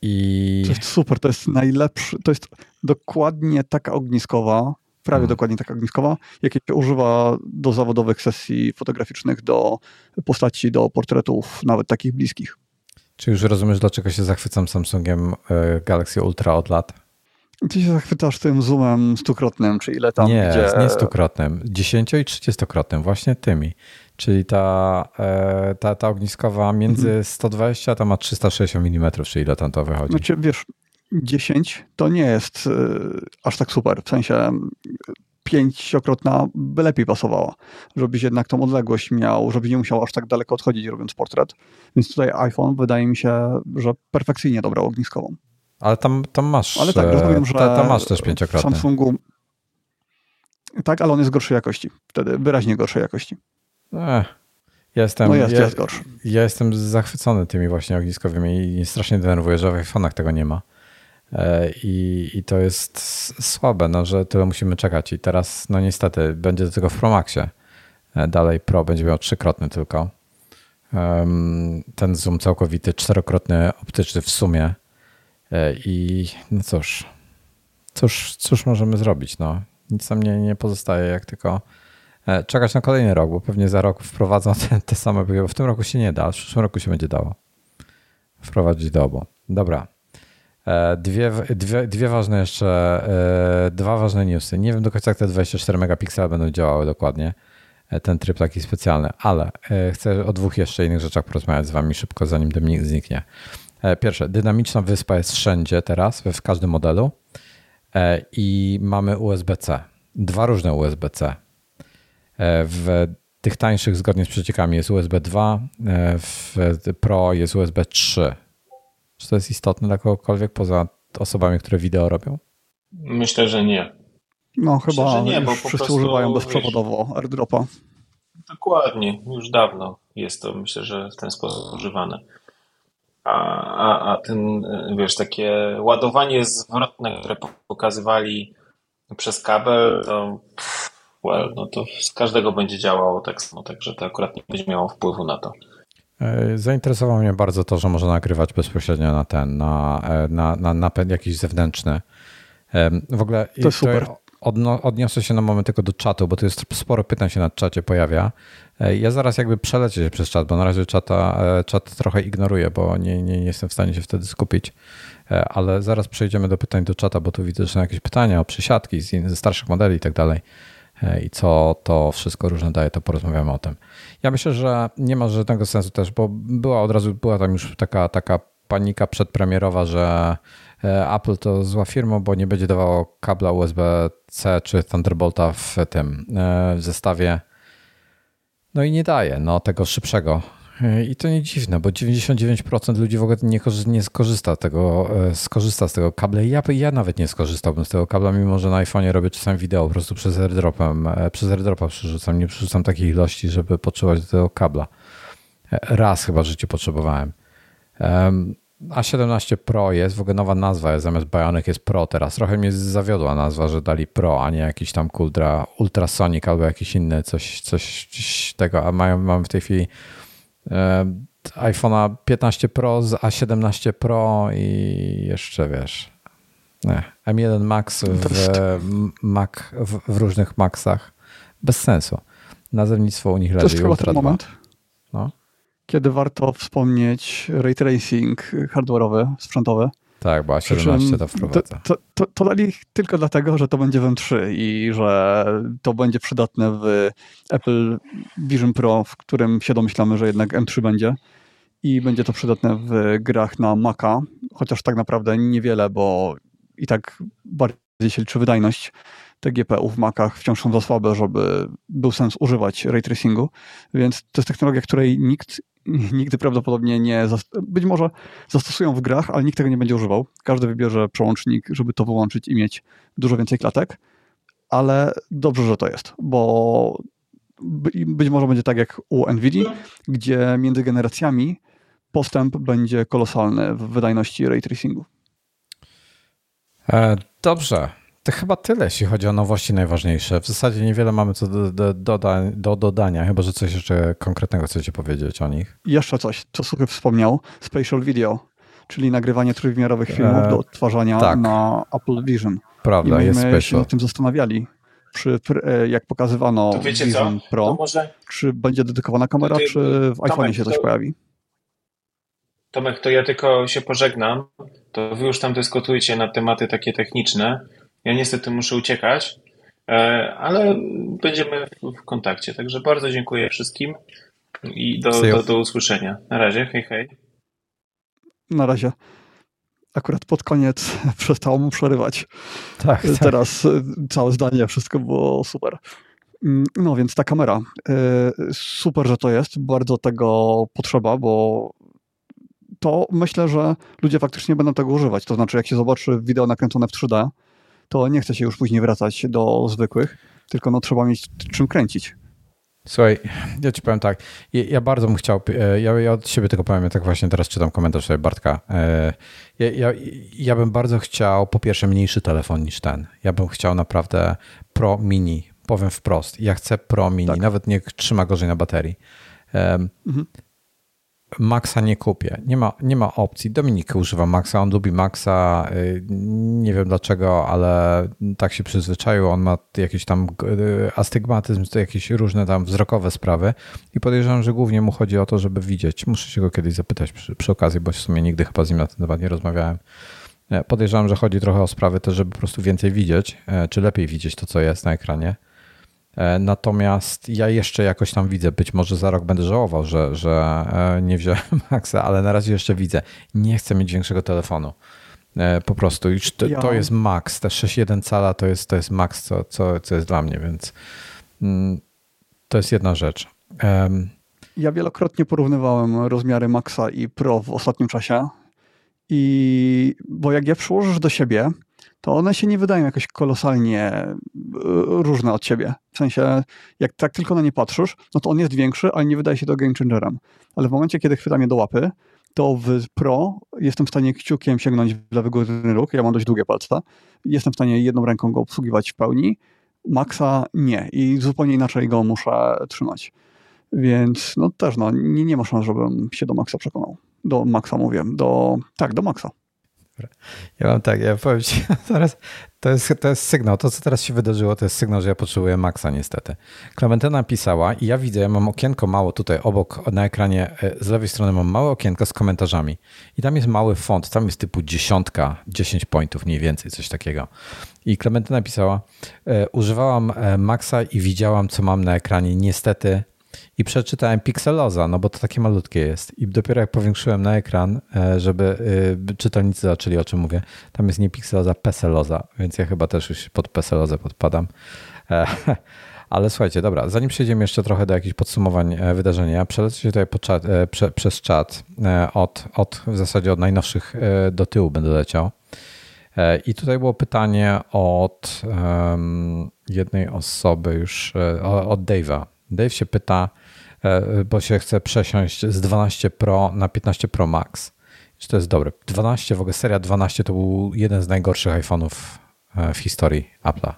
i... To jest super, to jest najlepszy, to jest dokładnie taka ogniskowa, prawie hmm. dokładnie taka ogniskowa, jakiej się używa do zawodowych sesji fotograficznych, do postaci, do portretów, nawet takich bliskich. Czy już rozumiesz, dlaczego się zachwycam Samsungiem e, Galaxy Ultra od lat? Ty się zachwycasz tym zoomem stukrotnym, czy ile tam, nie, gdzie... Nie, stukrotnym, dziesięcio- i trzydziestokrotnym, właśnie tymi. Czyli ta, e, ta, ta ogniskowa między mhm. 120 a tam ma 360 mm, czyli ile tam to wychodzi? Znaczy, wiesz, 10 to nie jest e, aż tak super. W sensie pięciokrotna by lepiej pasowała, żebyś jednak tą odległość miał, żeby nie musiał aż tak daleko odchodzić robiąc portret. Więc tutaj iPhone wydaje mi się, że perfekcyjnie dobrał ogniskową. Ale tam, tam masz. Ale tak, rozumiem, że tam masz też pięciokrotny. W Samsungu. Tak, ale on jest gorszej jakości. Wtedy wyraźnie gorszej jakości. Ech, jestem, no jest, ja, jest gorszy. Ja jestem zachwycony tymi właśnie ogniskowymi i strasznie denerwuję, że w iPhone'ach tego nie ma. E, I, I to jest słabe, no, że tyle musimy czekać. I teraz, no niestety, będzie do tego w Pro Maxie. E, dalej Pro będzie miał trzykrotny tylko. ten zoom całkowity, czterokrotny optyczny w sumie. E, I no cóż, cóż, cóż możemy zrobić? No, nic nam nie, nie pozostaje, jak tylko czekać na kolejny rok, bo pewnie za rok wprowadzą te, te same, bo w tym roku się nie da, w przyszłym roku się będzie dało wprowadzić do obu. Dobra. E, dwie, dwie, dwie ważne jeszcze, dwa ważne newsy. Nie wiem do końca, jak te 24 megapiksele będą działały dokładnie. E, ten tryb taki specjalny, ale e, chcę o dwóch jeszcze innych rzeczach porozmawiać z wami szybko, zanim Dominik zniknie. E, pierwsze, dynamiczna wyspa jest wszędzie teraz, w każdym modelu i mamy USB-C. Dwa różne USB-C. W tych tańszych, zgodnie z przeciekami, jest USB 2, w Pro jest USB 3. Czy to jest istotne dla kogokolwiek poza osobami, które wideo robią? Myślę, że nie. No chyba Myślę, nie, bo wszyscy prostu, używają bezprzewodowo AirDropa. Dokładnie, już dawno jest to myślę, że w ten sposób używane. A, a, a ten, wiesz, takie ładowanie zwrotne, które pokazywali przez kabel, to well, no to z każdego będzie działało tak samo, także to akurat nie będzie miało wpływu na to. E, zainteresowało mnie bardzo to, że można nagrywać bezpośrednio na ten, na, e, na, na napęd jakiś zewnętrzny. W ogóle to, super. Odno, odniosę się na moment tylko do czatu, bo tu jest sporo pytań się na czacie pojawia. E, ja zaraz jakby przelecieć przez czat, bo na razie czata, czat trochę ignoruję, bo nie, nie, nie jestem w stanie się wtedy skupić. Ale zaraz przejdziemy do pytań do czata, bo tu widzę, że są jakieś pytania o przysiadki ze starszych modeli i tak dalej. I co to wszystko różne daje, to porozmawiamy o tym. Ja myślę, że nie ma żadnego sensu też, bo była od razu, była tam już taka, taka panika przedpremierowa, że E, Apple to zła firma, bo nie będzie dawało kabla USB-C czy Thunderbolta w tym e, w zestawie. No i nie daje no, tego szybszego. E, I to nie dziwne, bo 99% ludzi w ogóle nie, nie skorzysta, tego, skorzysta z tego kabla. Ja, ja nawet nie skorzystałbym z tego kabla, mimo że na iPhone'ie robię czasami wideo po prostu przez AirDropem, przez AirDropa przerzucam. Nie przerzucam takiej ilości, żeby potrzebować do tego kabla. Raz chyba w życiu potrzebowałem. A17 Pro jest, w ogóle nowa nazwa zamiast Bionic jest Pro teraz. Trochę mnie zawiodła nazwa, że dali Pro, a nie jakiś tam Ultra, Ultrasonic albo jakiś inny, coś, coś, tego, a mają, mamy w tej chwili e, iPhone'a 15 Pro z A17 Pro i jeszcze wiesz, nie, M1 Max w, Mac, w, w różnych Maxach. Bez sensu. Nazewnictwo u nich leży. To jest chyba ten moment. No kiedy warto wspomnieć ray tracing hardware'owy, sprzętowy. Tak, bo A17 to wprowadza. To, to, to, dali tylko dlatego, że to będzie w M3 i że to będzie przydatne w Apple Vision Pro, w którym się domyślamy, że jednak M3 będzie i będzie to przydatne w grach na Maca, chociaż tak naprawdę niewiele, bo i tak bardziej się liczy wydajność. Te GPU w Macach wciąż są za słabe, żeby był sens używać ray tracingu, więc to jest technologia, której nikt [LAUGHS] nigdy prawdopodobnie nie, być może zastosują w grach, ale nikt tego nie będzie używał. Każdy wybierze przełącznik, żeby to wyłączyć i mieć dużo więcej klatek, ale dobrze, że to jest, bo być może będzie tak jak u Nvidia, gdzie między generacjami postęp będzie kolosalny w wydajności ray tracingu. E, dobrze. To chyba tyle, jeśli chodzi o nowości najważniejsze. W zasadzie niewiele mamy co do, do, do, do dodania, chyba że coś jeszcze konkretnego chcecie powiedzieć o nich. Jeszcze coś, co Suchy wspomniał, spatial video, czyli nagrywanie trójwymiarowych filmów e, do odtwarzania tak. na Apple Vision. Prawda, I jest spatial. się nad tym zastanawiali, przy, e, jak pokazywano Vision co? Pro, może... czy będzie dedykowana kamera, ty, czy w iPhone się coś to... pojawi. Tomek, to ja tylko się pożegnam. To wy już tam dyskutujcie na tematy takie techniczne. Ja niestety muszę uciekać, e, ale będziemy w kontakcie. Także bardzo dziękuję wszystkim i do, do, do usłyszenia. Na razie, hej, hej. Na razie. Akurat pod koniec [LAUGHS] przestało mu przerywać. Tak, tak. Teraz e, całe zdanie, wszystko było super. Mm, no więc ta kamera. E, super, że to jest. Bardzo tego potrzeba, bo to myślę, że ludzie faktycznie będą tego używać. To znaczy, jak się zobaczy wideo nakręcone w 3D, to nie chce się już później wracać do zwykłych, tylko no trzeba mieć czym kręcić. Słuchaj, ja ci powiem tak, ja, ja bardzo bym chciał, e, ja, ja, od siebie tylko powiem, ja tak właśnie teraz czytam komentarz sobie Bartka. E, ja, ja, ja bym bardzo chciał, po pierwsze, mniejszy telefon niż ten. Ja bym chciał naprawdę Pro Mini, powiem wprost. Ja chcę Pro Mini, tak. nawet nie trzyma gorzej na baterii. Mhm. Maxa nie kupię. Nie ma, nie ma opcji. Dominik używa Maxa, on lubi Maxa. Y, nie wiem dlaczego, ale tak się przyzwyczaił. On ma jakiś tam y, astygmatyzm, jakieś różne tam wzrokowe sprawy i podejrzewam, że głównie mu chodzi o to, żeby widzieć. Muszę się go kiedyś zapytać przy, przy okazji, bo w sumie nigdy chyba z nim na ten temat nie rozmawiałem. E, podejrzewam, że chodzi trochę o sprawy też, żeby po prostu więcej widzieć, e, czy lepiej widzieć to, co jest na ekranie. E, natomiast ja jeszcze jakoś tam widzę, być może za rok będę żałował, że, że nie wziąłem [LAUGHS] Maxa, ale na razie jeszcze widzę. Nie chcę mieć większego telefonu. Po prostu już to, to jest max. Te 6,1 cala to jest, to jest max, co, co, co jest dla mnie, więc mm, to jest jedna rzecz. Ja wielokrotnie porównywałem rozmiary Maxa i Pro w ostatnim czasie i bo jak je przyłożysz do siebie, to one się nie wydają jakoś kolosalnie e, różne od siebie. W sensie, jak tak tylko na nie patrzysz, no to on jest większy, ale nie wydaje się to game changerem. Ale w momencie, kiedy chwytam je do łapy, to w Pro jestem w stanie kciukiem sięgnąć w lewy górny róg, ja mam dość długie palce, jestem w stanie jedną ręką go obsługiwać w pełni, Maxa nie i zupełnie inaczej go muszę trzymać. Więc no też no, nie, nie ma szans, żebym się do Maxa przekonał do maksa mówię, do, tak, do maksa. Ja mam tak, ja powiem ci, [LAUGHS] teraz to jest, to jest sygnał, to co teraz się wydarzyło, to jest sygnał, że ja potrzebuję maksa niestety. Klementyna pisała i ja widzę, ja mam okienko mało tutaj obok na ekranie, e, z lewej strony mam małe okienko z komentarzami i tam jest mały font, tam jest typu dziesiątka, 10 pointów mniej więcej, coś takiego. I Klementyna pisała, e, używałam e, maksa i widziałam, co mam na ekranie, niestety i przeczytałem Pixeloza, no bo to takie malutkie jest. I dopiero jak powiększyłem na ekran, e, żeby e, czytelnicy zobaczyli, o czym mówię, tam jest nie Pixeloza, Peseloza, więc ja chyba też już pod Peselozę podpadam. E, [LAUGHS] ale słuchajcie, dobra, zanim przejdziemy jeszcze trochę do jakichś podsumowań wydarzenia, przelecę się tutaj czat, prze, przez czat od, od, w zasadzie od najnowszych do tyłu będę leciał. I tutaj było pytanie od um, jednej osoby już, od Dave'a. Dave się pyta, e, bo się chce przesiąść z 12 Pro na 15 Pro Max. Czy to jest dobre? 12, w ogóle seria 12 to był jeden z najgorszych iPhone'ów e, w historii Apple'a.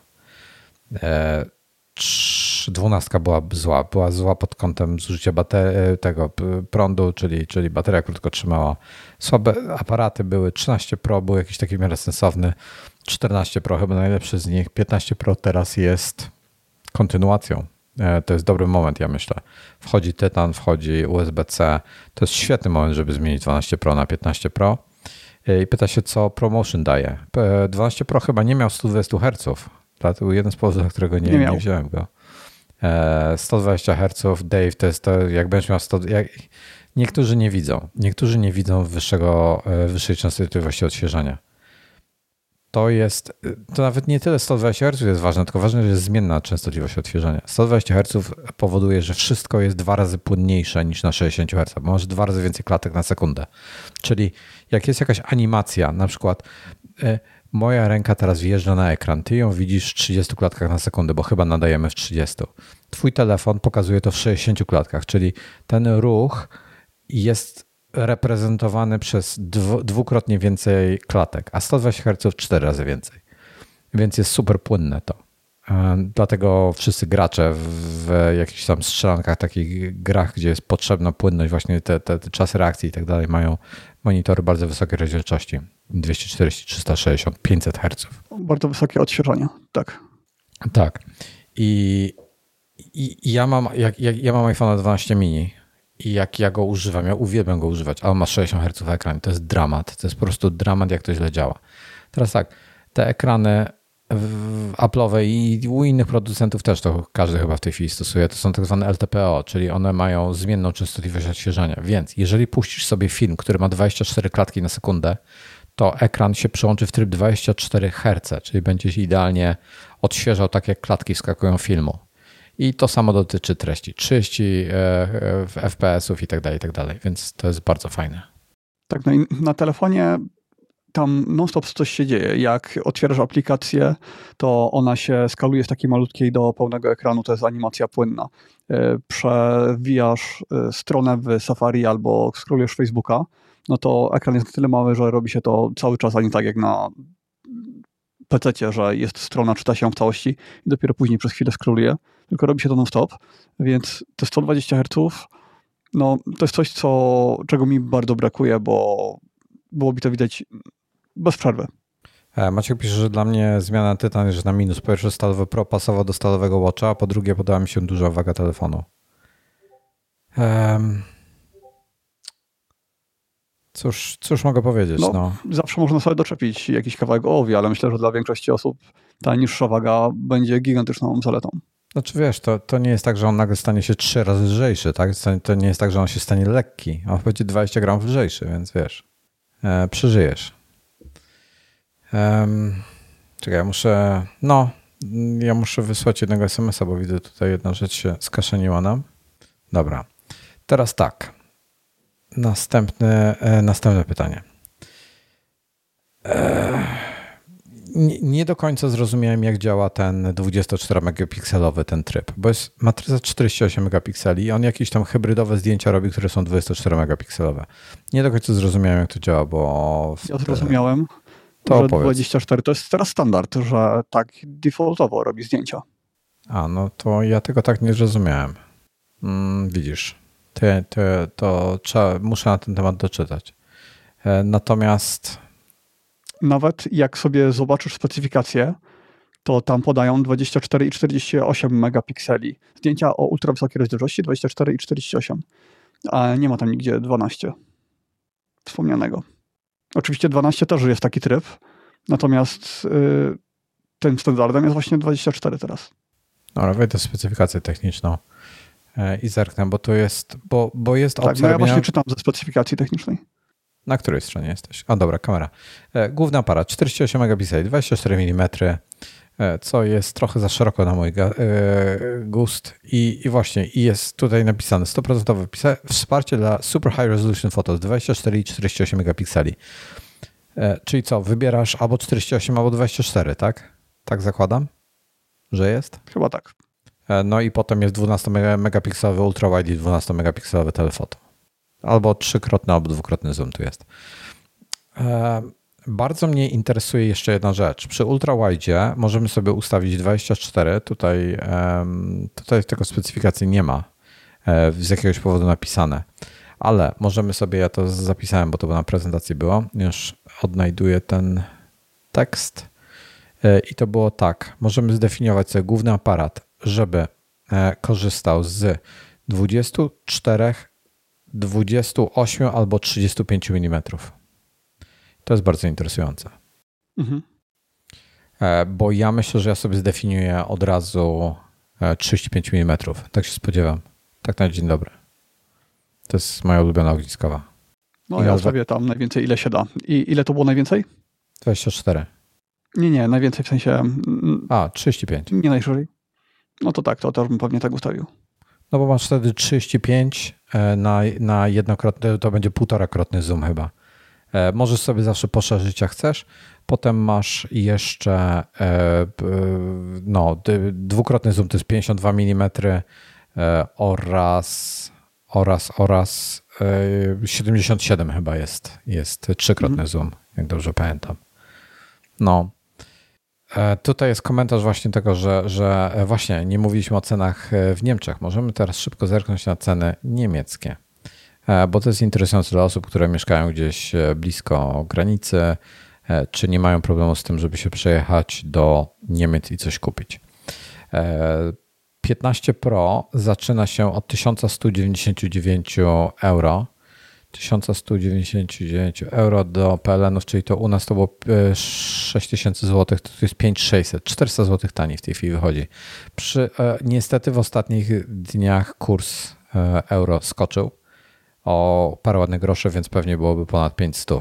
12 e, była zła. Była zła pod kątem zużycia baterii, tego prądu, czyli, czyli bateria krótko trzymała. Słabe aparaty były. 13 Pro był jakiś taki w miarę sensowny. 14 Pro chyba najlepszy z nich. 15 Pro teraz jest kontynuacją to jest dobry moment, ja myślę. Wchodzi Tytan, wchodzi USB-C. To jest świetny moment, żeby zmienić 12 Pro na 15 Pro. E, I pyta się, co ProMotion daje. 12 Pro chyba nie miał 120 Hz. To był jeden z powodów, dla którego nie, nie, nie wziąłem go. 120 e, Hz, Dave, to jest to, jak będziesz miał 100. Jak, niektórzy nie widzą. Niektórzy nie widzą wyższego, wyższej częstotliwości odświeżania to jest, to nawet nie tyle 120 Hz jest ważne, tylko ważne, że jest zmienna częstotliwość odświeżania. 120 Hz powoduje, że wszystko jest dwa razy płynniejsze niż na 60 Hz, masz dwa razy więcej klatek na sekundę. Czyli jak jest jakaś animacja, na przykład y, moja ręka teraz wjeżdża na ekran, ty ją widzisz w 30 klatkach na sekundę, bo chyba nadajemy w 30. Twój telefon pokazuje to w 60 klatkach, czyli ten ruch jest reprezentowany przez dwukrotnie więcej klatek, a 120 Hz cztery razy więcej. Więc jest super płynne to. E, dlatego wszyscy gracze w jakichś tam strzelankach, takich grach, gdzie jest potrzebna płynność, właśnie te, te, te czasy reakcji i tak dalej, mają monitory bardzo wysokiej rozdzielczości. 240, 360, 500 Hz. Bardzo wysokie odświeżanie, tak. Tak. I, i, ja mam, jak, jak, ja mam iPhone 12 mini i jak ja go używam, ja uwielbiam go używać, ale ma 60 Hz ekran. To jest dramat. To jest po prostu dramat, jak to źle działa. Teraz tak, te ekrany Apple'owe i u innych producentów też to każdy chyba w tej chwili stosuje, to są tak zwane LTPO, czyli one mają zmienną częstotliwość odświeżania. Więc jeżeli puścisz sobie film, który ma 24 klatki na sekundę, to ekran się przełączy w tryb 24 Hz, czyli będzie idealnie odświeżał tak jak klatki wskakują filmu. I to samo dotyczy treści, 30 e, e, FPS-ów i tak dalej, i tak dalej, więc to jest bardzo fajne. Tak, no i na telefonie tam non-stop coś się dzieje. Jak otwierasz aplikację, to ona się skaluje z takiej malutkiej do pełnego ekranu, to jest animacja płynna. E, przewijasz stronę w Safari albo scrollujesz Facebooka, no to ekran jest na tyle mały, że robi się to cały czas, a nie tak jak na PC, że jest strona, czyta się w całości i dopiero później przez chwilę scrolluje, tylko robi się to non-stop, więc te 120 Hz No, to jest coś, co, czego mi bardzo brakuje, bo byłoby to widać bez przerwy. E, Maciek pisze, że dla mnie zmiana Tytan jest na minus. Po pierwsze stalowy Pro pasował do stalowego Watcha, a po drugie podała mi się duża waga telefonu. Um, cóż, cóż mogę powiedzieć? No, no, Zawsze można sobie doczepić jakiś kawałek ołowi, ale myślę, że dla większości osób ta niższa waga będzie gigantyczną zaletą. Znaczy wiesz, to, to nie jest tak, że on nagle stanie się trzy razy lżejszy, tak? To nie jest tak, że on się stanie lekki. On będzie 20 gramów lżejszy, więc wiesz, e, przeżyjesz. Um, czekaj, ja muszę, no, ja muszę wysłać jednego SMS-a, bo widzę tutaj jedna rzecz się skaszeniła nam. Dobra, teraz tak. Następne, e, następne pytanie. E, nie, nie, do końca zrozumiałem, jak działa ten 24-megapikselowy ten tryb, bo jest matryca 48 megapikseli i on jakieś tam hybrydowe zdjęcia robi, które są 24 megapikselowe. Nie do końca zrozumiałem, jak to działa, bo... Ja zrozumiałem, to że 24 to jest teraz standard, że tak defaultowo robi zdjęcia. A, no to ja tego tak nie zrozumiałem. Mm, widzisz, to, to, to trzeba, muszę na ten temat doczytać. E, natomiast nawet jak sobie zobaczysz specyfikację, to tam podają 24 i 48 megapikseli. Zdjęcia o ultra wysokiej rozdzielczości 24 i 48, a nie ma tam nigdzie 12 wspomnianego. Oczywiście 12 też jest taki tryb, natomiast yy, tym standardem jest właśnie 24 teraz. Dobra, wejdę w specyfikację techniczną i zerknę, bo to jest, bo, bo jest tak, opcja... Tak, no ja właśnie czytam ze specyfikacji technicznej. Na której stronie jesteś? A dobra, kamera. E, główny aparat 48 megapikseli, 24 mm, co jest trochę za szeroko na mój e, gust. I, i właśnie, i jest tutaj napisane 100% wsparcie dla Super High Resolution Photos 24 i 48 megapikseli. E, czyli co, wybierasz albo 48, albo 24, tak? Tak zakładam, że jest? Chyba tak. No i potem jest 12 megapikselowy ultra wide i 12 megapikselowy telefoto. Albo trzykrotny, albo dwukrotny zoom tu jest. E, bardzo mnie interesuje jeszcze jedna rzecz. Przy ultrawide możemy sobie ustawić 24. Tutaj, tutaj tego specyfikacji nie ma. E, z jakiegoś powodu napisane. Ale możemy sobie, ja to zapisałem, bo to na prezentacji było, już odnajduję ten tekst. E, I to było tak. Możemy zdefiniować sobie główny aparat, żeby korzystał z 24 28 albo 35 mm. To jest bardzo interesujące. Mhm. E, bo ja myślę, że ja sobie zdefiniuję od razu 35 mm. Tak się spodziewam. Tak na dzień dobry. To jest moja ulubiona ogniskowa. No I ja sobie tam najwięcej ile się da. I ile to było najwięcej? 24. Nie, nie, najwięcej w sensie... A, 35. Nie najszerzej. No to tak, to też bym pewnie tak ustawił. No bo masz wtedy 35 e, na, na jednokrotny, to będzie półtorakrotny zoom chyba. E, możesz sobie zawsze poszerzyć jak chcesz. Potem masz jeszcze e, no, dwukrotny zoom to jest 52 mm oraz oraz oraz 77 chyba jest, jest trzykrotny mhm. zoom, jak dobrze pamiętam. No, tutaj jest komentarz właśnie tego, że, że e, właśnie nie mówiliśmy o cenach e, w Niemczech. Możemy teraz szybko zerknąć na ceny niemieckie, bo to jest interesujące dla osób, które mieszkają gdzieś blisko granicy, czy nie mają problemu z tym, żeby się przejechać do Niemiec i coś kupić. 15 Pro zaczyna się od 1199 euro 1199 euro do PLN-ów, czyli to u nas to było 6000 zł, to jest 5600, 400 zł taniej w tej chwili wychodzi. Przy, e, niestety w ostatnich dniach kurs e, euro skoczył o parę ładnych groszy, więc pewnie byłoby ponad 500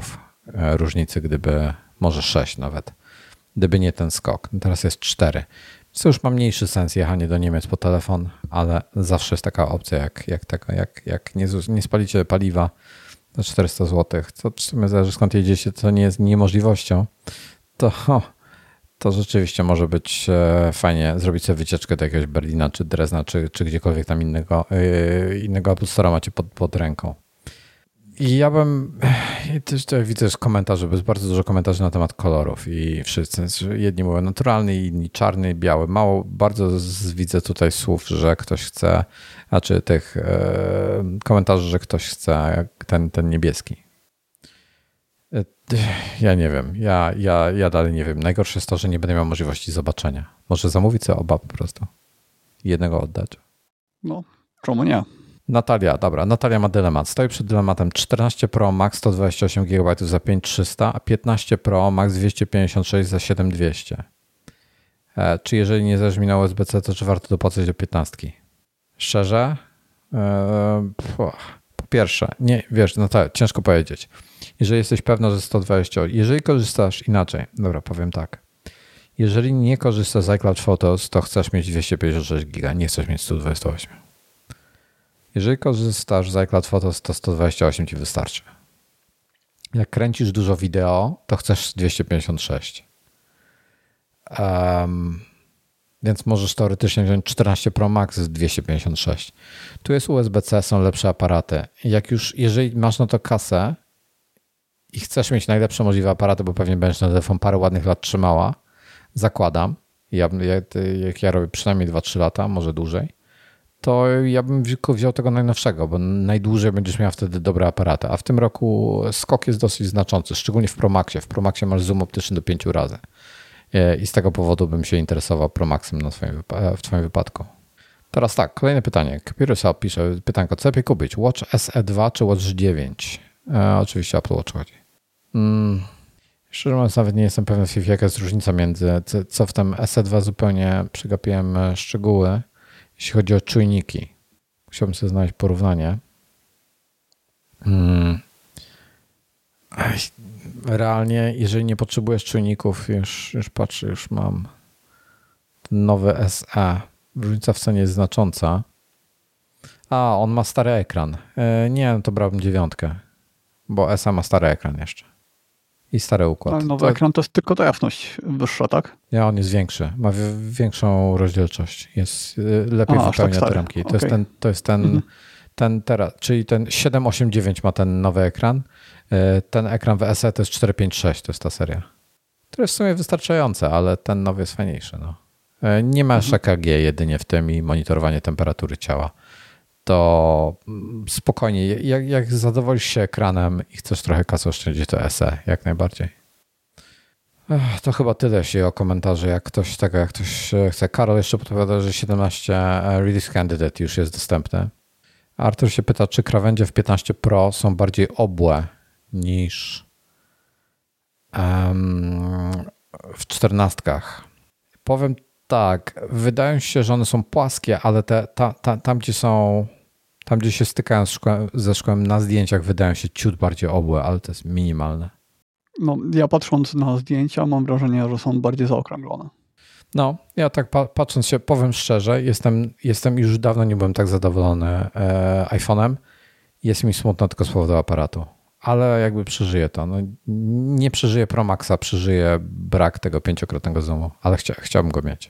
e, różnicy, gdyby może 6 nawet, gdyby nie ten skok. Teraz jest 4. Co już ma mniejszy sens jechanie do Niemiec po telefon, ale zawsze jest taka opcja, jak, jak, taka, jak, jak nie, nie spalicie paliwa za 400 zł, co w sumie zależy skąd jedziecie, to nie jest niemożliwością, to, to rzeczywiście może być e, fajnie zrobić sobie wycieczkę do jakiegoś Berlina, czy Drezna, czy, czy gdziekolwiek tam innego, yy, innego Apple Store'a macie pod, pod ręką. I ja bym. Też tutaj widzę też komentarze, bo jest bardzo dużo komentarzy na temat kolorów i wszyscy. Jedni mówią naturalny, inni czarny, biały. Mało, bardzo z, widzę tutaj słów, że ktoś chce, znaczy tych e, komentarzy, że ktoś chce ten, ten niebieski. E, ja nie wiem. Ja, ja, ja dalej nie wiem. Najgorsze jest to, że nie będę miał możliwości zobaczenia. Może zamówić sobie oba po prostu. Jednego oddać. No, czemu nie? Natalia, dobra, Natalia ma dylemat. Stoi przed dylematem 14 Pro Max 128 GB za 5300, a 15 Pro Max 256 za 7200. E, czy jeżeli nie zależy mi na USB-C, to czy warto dopłacać do 15? Szczerze? E, po pierwsze, nie, wiesz, Natalia, ciężko powiedzieć. Jeżeli jesteś pewna, że 120, jeżeli korzystasz inaczej, dobra, powiem tak. Jeżeli nie korzystasz z iCloud Photos, to chcesz mieć 256 GB, nie chcesz mieć 128. Jeżeli korzystasz z iCloud Photos, to 128 ci wystarczy. Jak kręcisz dużo wideo, to chcesz 256. Um, więc możesz teoretycznie wziąć 14 Pro Max z 256. Tu jest USB-C, są lepsze aparaty. Jak już, jeżeli masz na to kasę i chcesz mieć najlepsze możliwe aparaty, bo pewnie będziesz na telefon parę ładnych lat trzymała, zakładam, ja, jak ja robię przynajmniej 2-3 lata, może dłużej, to ja bym wziął tego najnowszego, bo najdłużej będziesz miał wtedy dobre aparaty. A w tym roku skok jest dosyć znaczący, szczególnie w Promaxie. W Promaxie masz zoom optyczny do pięciu razy. E, I z tego powodu bym się interesował Promaxem na twoim, w Twoim wypadku. Teraz tak, kolejne pytanie. Kapirysal pisze pytanko, co lepiej kupić? Watch SE2 czy Watch 9? E, oczywiście Apple Watch chodzi. Hmm. Szczerze mówiąc, nawet nie jestem pewien, jaka jest różnica między, co w tym SE2 zupełnie przegapiłem e, szczegóły jeśli chodzi o czujniki. Musiałbym sobie znaleźć porównanie. Hmm. Realnie, jeżeli nie potrzebujesz czujników, już, już patrzę, już mam nowy SE. Różnica w cenie jest znacząca. A, on ma stary ekran. E, nie, no to brałbym dziewiątkę, bo SE ma stary ekran jeszcze i stary układ. Ale nowy to... ekran to jest tylko ta jasność wyższa, tak? Nie, on jest większy. Ma większą rozdzielczość. Jest y, lepiej A, wypełnia tak te ramki. To okay. jest ten, to jest ten, mhm. ten teraz, czyli ten 789 ma ten nowy ekran. Y, ten ekran w SE to jest 456, to jest ta seria. To jest w sumie wystarczające, ale ten nowy jest fajniejszy. No. Y, nie ma mhm. EKG jedynie w tym i monitorowanie temperatury ciała to spokojnie, jak, jak zadowolisz się ekranem i chcesz trochę kasy oszczędzić, to SE, jak najbardziej. To chyba tyle się o komentarze, jak ktoś tego, jak ktoś chce. Karol jeszcze podpowiada, że 17 e, Release Candidate już jest dostępny. Artur się pyta, czy krawędzie w 15 Pro są bardziej obłe niż um, w 14. Powiem tak, wydają się, że one są płaskie, ale te, ta, ta, tam, gdzie są tam, gdzie się stykają z szkłem, ze szkłem na zdjęciach, wydają się ciut bardziej obłe, ale to jest minimalne. No, ja patrząc na zdjęcia, mam wrażenie, że są bardziej zaokrąglone. No, ja tak pa patrząc się, powiem szczerze, jestem, jestem już dawno nie byłem tak zadowolony e, iPhone'em. Jest mi smutno tylko z powodu aparatu, ale jakby przeżyję to. No, nie przeżyję Pro Maxa, przeżyję brak tego pięciokrotnego zoomu, ale chcia chciałbym go mieć.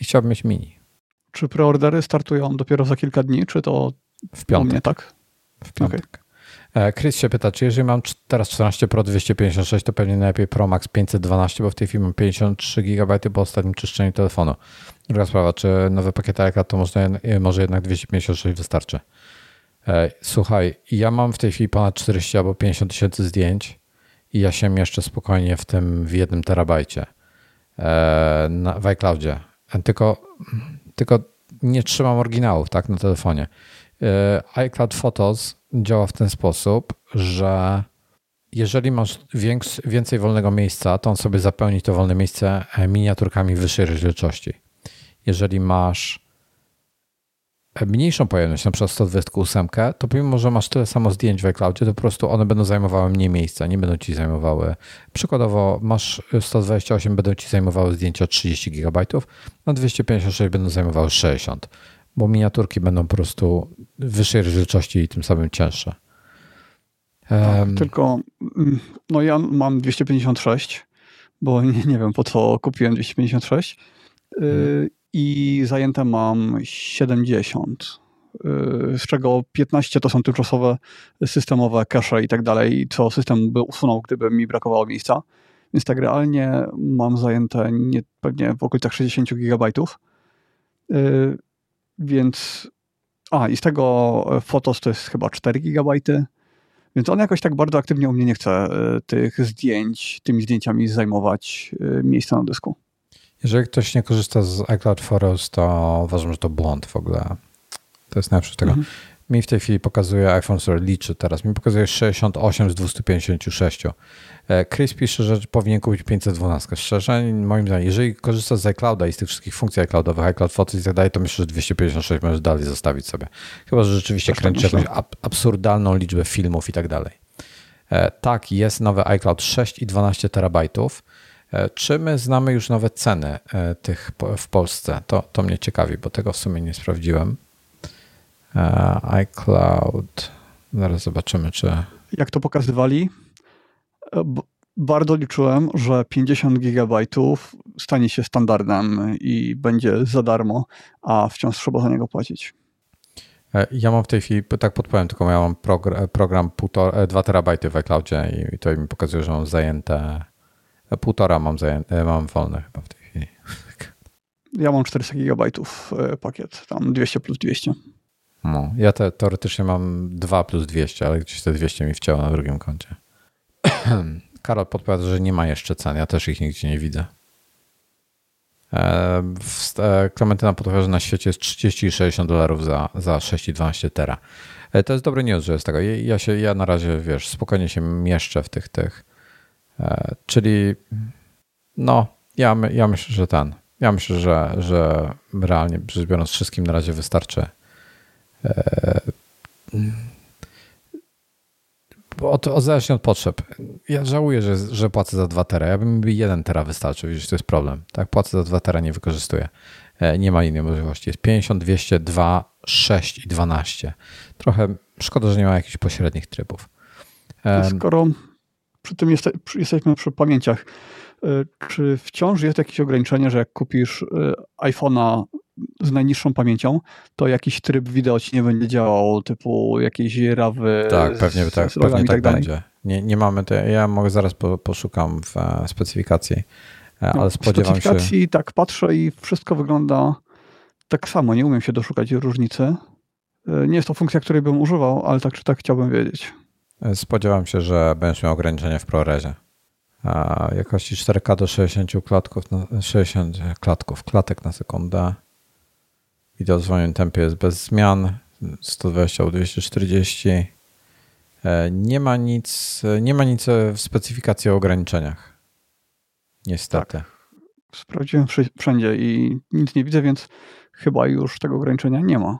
I chciałbym mieć mini. Czy preordery startują dopiero za kilka dni, czy to w piątek. Mnie, tak? W piątek. Okay. Chris się pyta, czy jeżeli mam teraz 14 Pro 256, to pewnie najlepiej Pro Max 512, bo w tej chwili mam 53 GB po ostatnim czyszczeniu telefonu. Druga sprawa, czy nowy pakiet iCloud to można, może jednak 256 wystarczy. E, słuchaj, ja mam w tej chwili ponad 40 albo 50 tysięcy zdjęć i ja się mieszczę spokojnie w tym w jednym terabajcie e, w iCloudzie. E, tylko, tylko nie trzymam oryginałów tak, na telefonie. E, iCloud Photos działa w ten sposób, że jeżeli masz więcej wolnego miejsca, to on sobie zapełni to wolne miejsce e, miniaturkami wyższej rozdzielczości. Jeżeli masz e, mniejszą pojemność, na przykład 128, to pomimo, że masz tyle samo zdjęć w iCloudzie, to po prostu one będą zajmowały mniej miejsca, nie będą ci zajmowały. Przykładowo masz 128, będą ci zajmowały zdjęcia 30 GB, a 256 będą zajmowały 60 bo miniaturki będą po prostu wyższej rozdzielczości i tym samym cięższe. Tak, tylko mm, no ja mam 256, bo [LAUGHS] nie, nie wiem po co kupiłem 256 hmm. i zajęte mam 70 z czego 15 to są tymczasowe systemowe cache i tak dalej, co system by usunął, gdyby mi brakowało miejsca. Więc tak realnie mam zajęte nie, pewnie w okolicach 60 gigabajtów. Więc a i z tego Fotos to jest chyba 4 gigabajty. Więc on jakoś tak bardzo aktywnie u mnie nie chce tych zdjęć, tymi zdjęciami zajmować miejsca na dysku. Jeżeli ktoś nie korzysta z iCloud Photos, to uważam, że to błąd w ogóle. To jest najlepsze tego. Mhm. Mi w tej chwili pokazuje iPhone Store liczy teraz. Mi pokazuje 68 z 256. E, Chris pisze, że powinien kupić 512. Szczerze, moim zdaniem, jeżeli korzystasz z iClouda i z tych wszystkich funkcji iCloudowych, iCloud Photos i tak dalej, to myślę, że 256 możesz dalej zostawić sobie. Chyba, że rzeczywiście kręcisz jakąś absurdalną liczbę filmów i tak dalej. E, tak, jest nowy iCloud 6 i 12 terabajtów. E, czy my znamy już nowe ceny tych w Polsce? To, to mnie ciekawi, bo tego w sumie nie sprawdziłem. E, iCloud. Zaraz zobaczymy, czy. Jak to pokazywali? Bardzo liczyłem, że 50 gigabajtów stanie się standardem i będzie za darmo, a wciąż trzeba za niego płacić. Ja mam w tej chwili, tak podpowiem, tylko ja mam program, program 2 terabajty w iCloudzie i to mi pokazuje, że mam zajęte Półtora mam, zajęte, mam wolne chyba w tej chwili. Ja mam 400 gigabajtów e, pakiet, tam 200 plus 200. No, ja te, teoretycznie mam 2 plus 200, ale gdzieś te 200 mi wcięło na drugim koncie. [CLEARS THROAT] Karol podpowiada, że nie ma jeszcze cen. Ja też ich nigdzie nie widzę. E, e, Klementyna podpowiada, że na świecie jest 30 i 60 dolarów za, za 6,12 tera. To jest dobry news, że jest tego. Ja, się, ja na razie, wiesz, spokojnie się mieszczę w tych, tych E, czyli no, ja, ja myślę, że ten. Ja myślę, że, że realnie rzecz biorąc, wszystkim na razie wystarczy. E, od, od, zależnie od potrzeb. Ja żałuję, że, że płacę za 2 tera. Ja bym mi 1 tera wystarczył, widzisz, to jest problem. Tak, płacę za 2 tera, nie wykorzystuję. E, nie ma innej możliwości. Jest 50, 200, 2, 6 i 12. Trochę szkoda, że nie ma jakichś pośrednich trybów. Skoro przy tym jest, jesteśmy przy pamięciach. E, czy wciąż jest jakieś ograniczenie, że jak kupisz e, iPhone'a z najniższą pamięcią, to jakiś tryb wideo ci nie będzie działał, typu jakieś rawy. Tak, pewnie z, tak, z pewnie tak, tak będzie. Nie, nie mamy te, ja mogę zaraz po, poszukam w e, specyfikacji, ale no, spodziewam się. W specyfikacji tak patrzę i wszystko wygląda tak samo. Nie umiem się doszukać różnicy. Nie jest to funkcja, której bym używał, ale tak czy tak chciałbym wiedzieć. Spodziewam się, że będziesz miał ograniczenie w ProResie. A jakości 4K do 60 klatków, na, 60 klatków, klatek na sekundę. Wideo w swoim tempie jest bez zmian. 120 albo 240. Nie ma nic, nie ma nic w specyfikacji o ograniczeniach. Niestety. Tak. Sprawdziłem wszędzie i nic nie widzę, więc chyba już tego ograniczenia nie ma.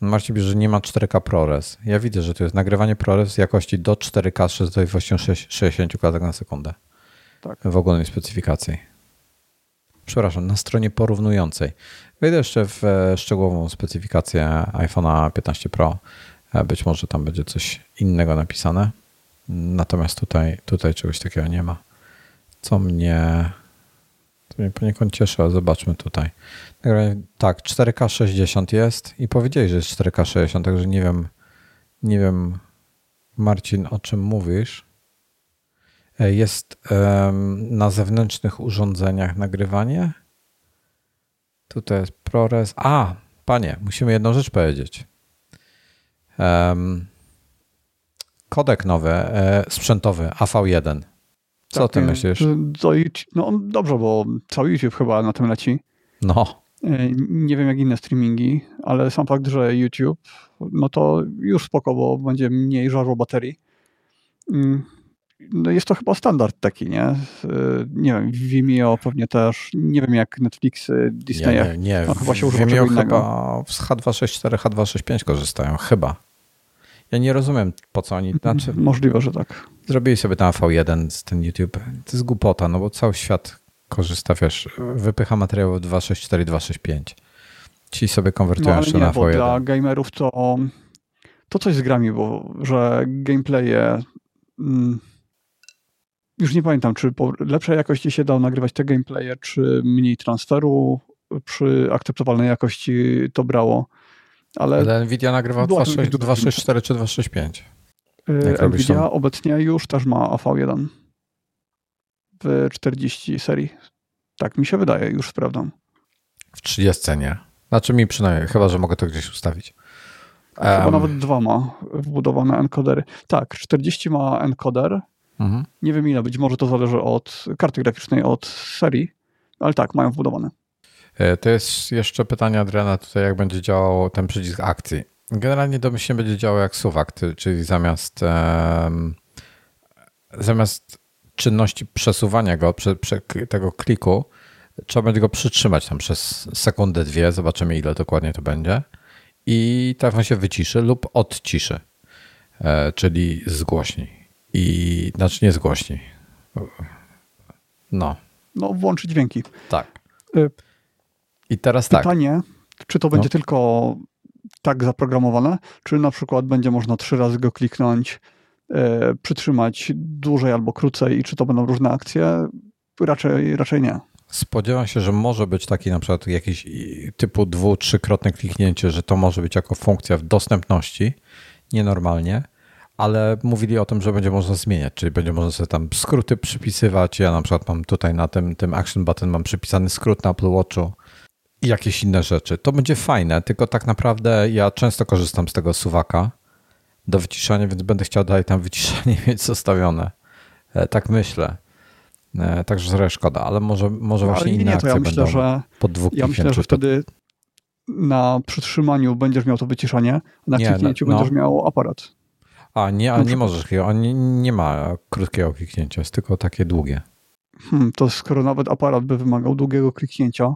Marcin pisze, że nie ma 4K ProRes. Ja widzę, że to jest nagrywanie ProRes z jakości do 4K z częstotliwością 60 klatek na sekundę. Tak. W ogólnej specyfikacji. Przepraszam, na stronie porównującej. Wejdę jeszcze w e, szczegółową specyfikację iPhone'a 15 Pro. E, być może tam będzie coś innego napisane. Natomiast tutaj, tutaj czegoś takiego nie ma. Co mnie, to mnie poniekąd cieszy, ale zobaczmy tutaj. Tak, 4K 60 jest i powiedzieli, że jest 4K 60, także nie wiem, nie wiem, Marcin, o czym mówisz. E, jest na zewnętrznych urządzeniach nagrywanie. Tutaj jest ProRes. A, panie, musimy jedną rzecz powiedzieć. Um, kodek nowy, e, sprzętowy, AV1. Co tak, ty myślisz? To, no dobrze, bo cały YouTube chyba na tym leci. No. E, nie wiem jak inne streamingi, ale sam fakt, że YouTube, no to już spoko, bo będzie mniej żarło baterii. No jest to chyba standard taki, nie? Nie wiem, Vimeo pewnie też, nie wiem jak Netflix, Disney. Nie, nie, nie. No, chyba się Vimeo chyba z H264, H265 korzystają, chyba. Ja nie rozumiem, po co oni... Znaczy, Możliwe, że tak. Zrobili sobie tam V1 z ten YouTube. To jest głupota, no bo cały świat korzysta, wiesz, wypycha materiałów 264, 265. Ci sobie konwertują no, jeszcze na bo dla gamerów to, to coś z grami, bo że gameplaye mm, już nie pamiętam, czy po lepszej jakości się dało nagrywać te gameplaye, czy mniej transferu przy akceptowalnej jakości to brało. Ale, Ale Nvidia nagrywa Była 2.6 to- 2.6.4 czy 2.6.5. y, jak robisz Nvidia obecnie już też ma AV1 w 40 serii. Tak mi się wydaje, już sprawdzam. W 30 nie. Znaczy mi przynajmniej, chyba że mogę to gdzieś ustawić. Chyba Em, nawet dwa ma wbudowane encodery. Tak, 40 ma encoder. Mhm. Nie wiem ile, być może to zależy od karty graficznej, od serii, ale tak, mają wbudowane. E, To jest jeszcze pytanie Adriana tutaj, jak będzie działał ten przycisk akcji. Generalnie domyślnie będzie działał jak suwak, czyli zamiast em, zamiast czynności przesuwania go, prze, prze, tego kliku, trzeba będzie go przytrzymać tam przez sekundę, dwie, zobaczymy ile dokładnie to będzie i telefon się wyciszy lub odciszy, e, czyli zgłośni. I znaczy nie zgłośni. No, No, włączyć dźwięki. tak. Y, I teraz tak. Pytanie, czy to będzie No. tylko tak zaprogramowane, czy na przykład będzie można trzy razy go kliknąć, e, przytrzymać dłużej albo krócej i czy to będą różne akcje? Raczej, raczej nie. Spodziewam się, że może być taki na przykład jakiś typu dwu, trzykrotne kliknięcie, że to może być jako funkcja w dostępności, nienormalnie, ale mówili o tym, że będzie można zmieniać, czyli będzie można sobie tam skróty przypisywać. Ja na przykład mam tutaj na tym, tym action button mam przypisany skrót na Apple Watchu i jakieś inne rzeczy. To będzie fajne, tylko tak naprawdę ja często korzystam z tego suwaka do wyciszania, więc będę chciał dalej tam wyciszanie [LAUGHS] mieć zostawione. E, Tak myślę. E, Także trochę szkoda, ale może, może No, właśnie inne nie, to ja akcje myślę, będą że po dwóch ja myślę, że wtedy na przytrzymaniu będziesz miał to wyciszanie, a na Nie, kliknięciu no- no. będziesz miał aparat. A nie, a nie możesz, nie, nie ma krótkiego kliknięcia, jest tylko takie długie. Hmm, to skoro nawet aparat by wymagał długiego kliknięcia,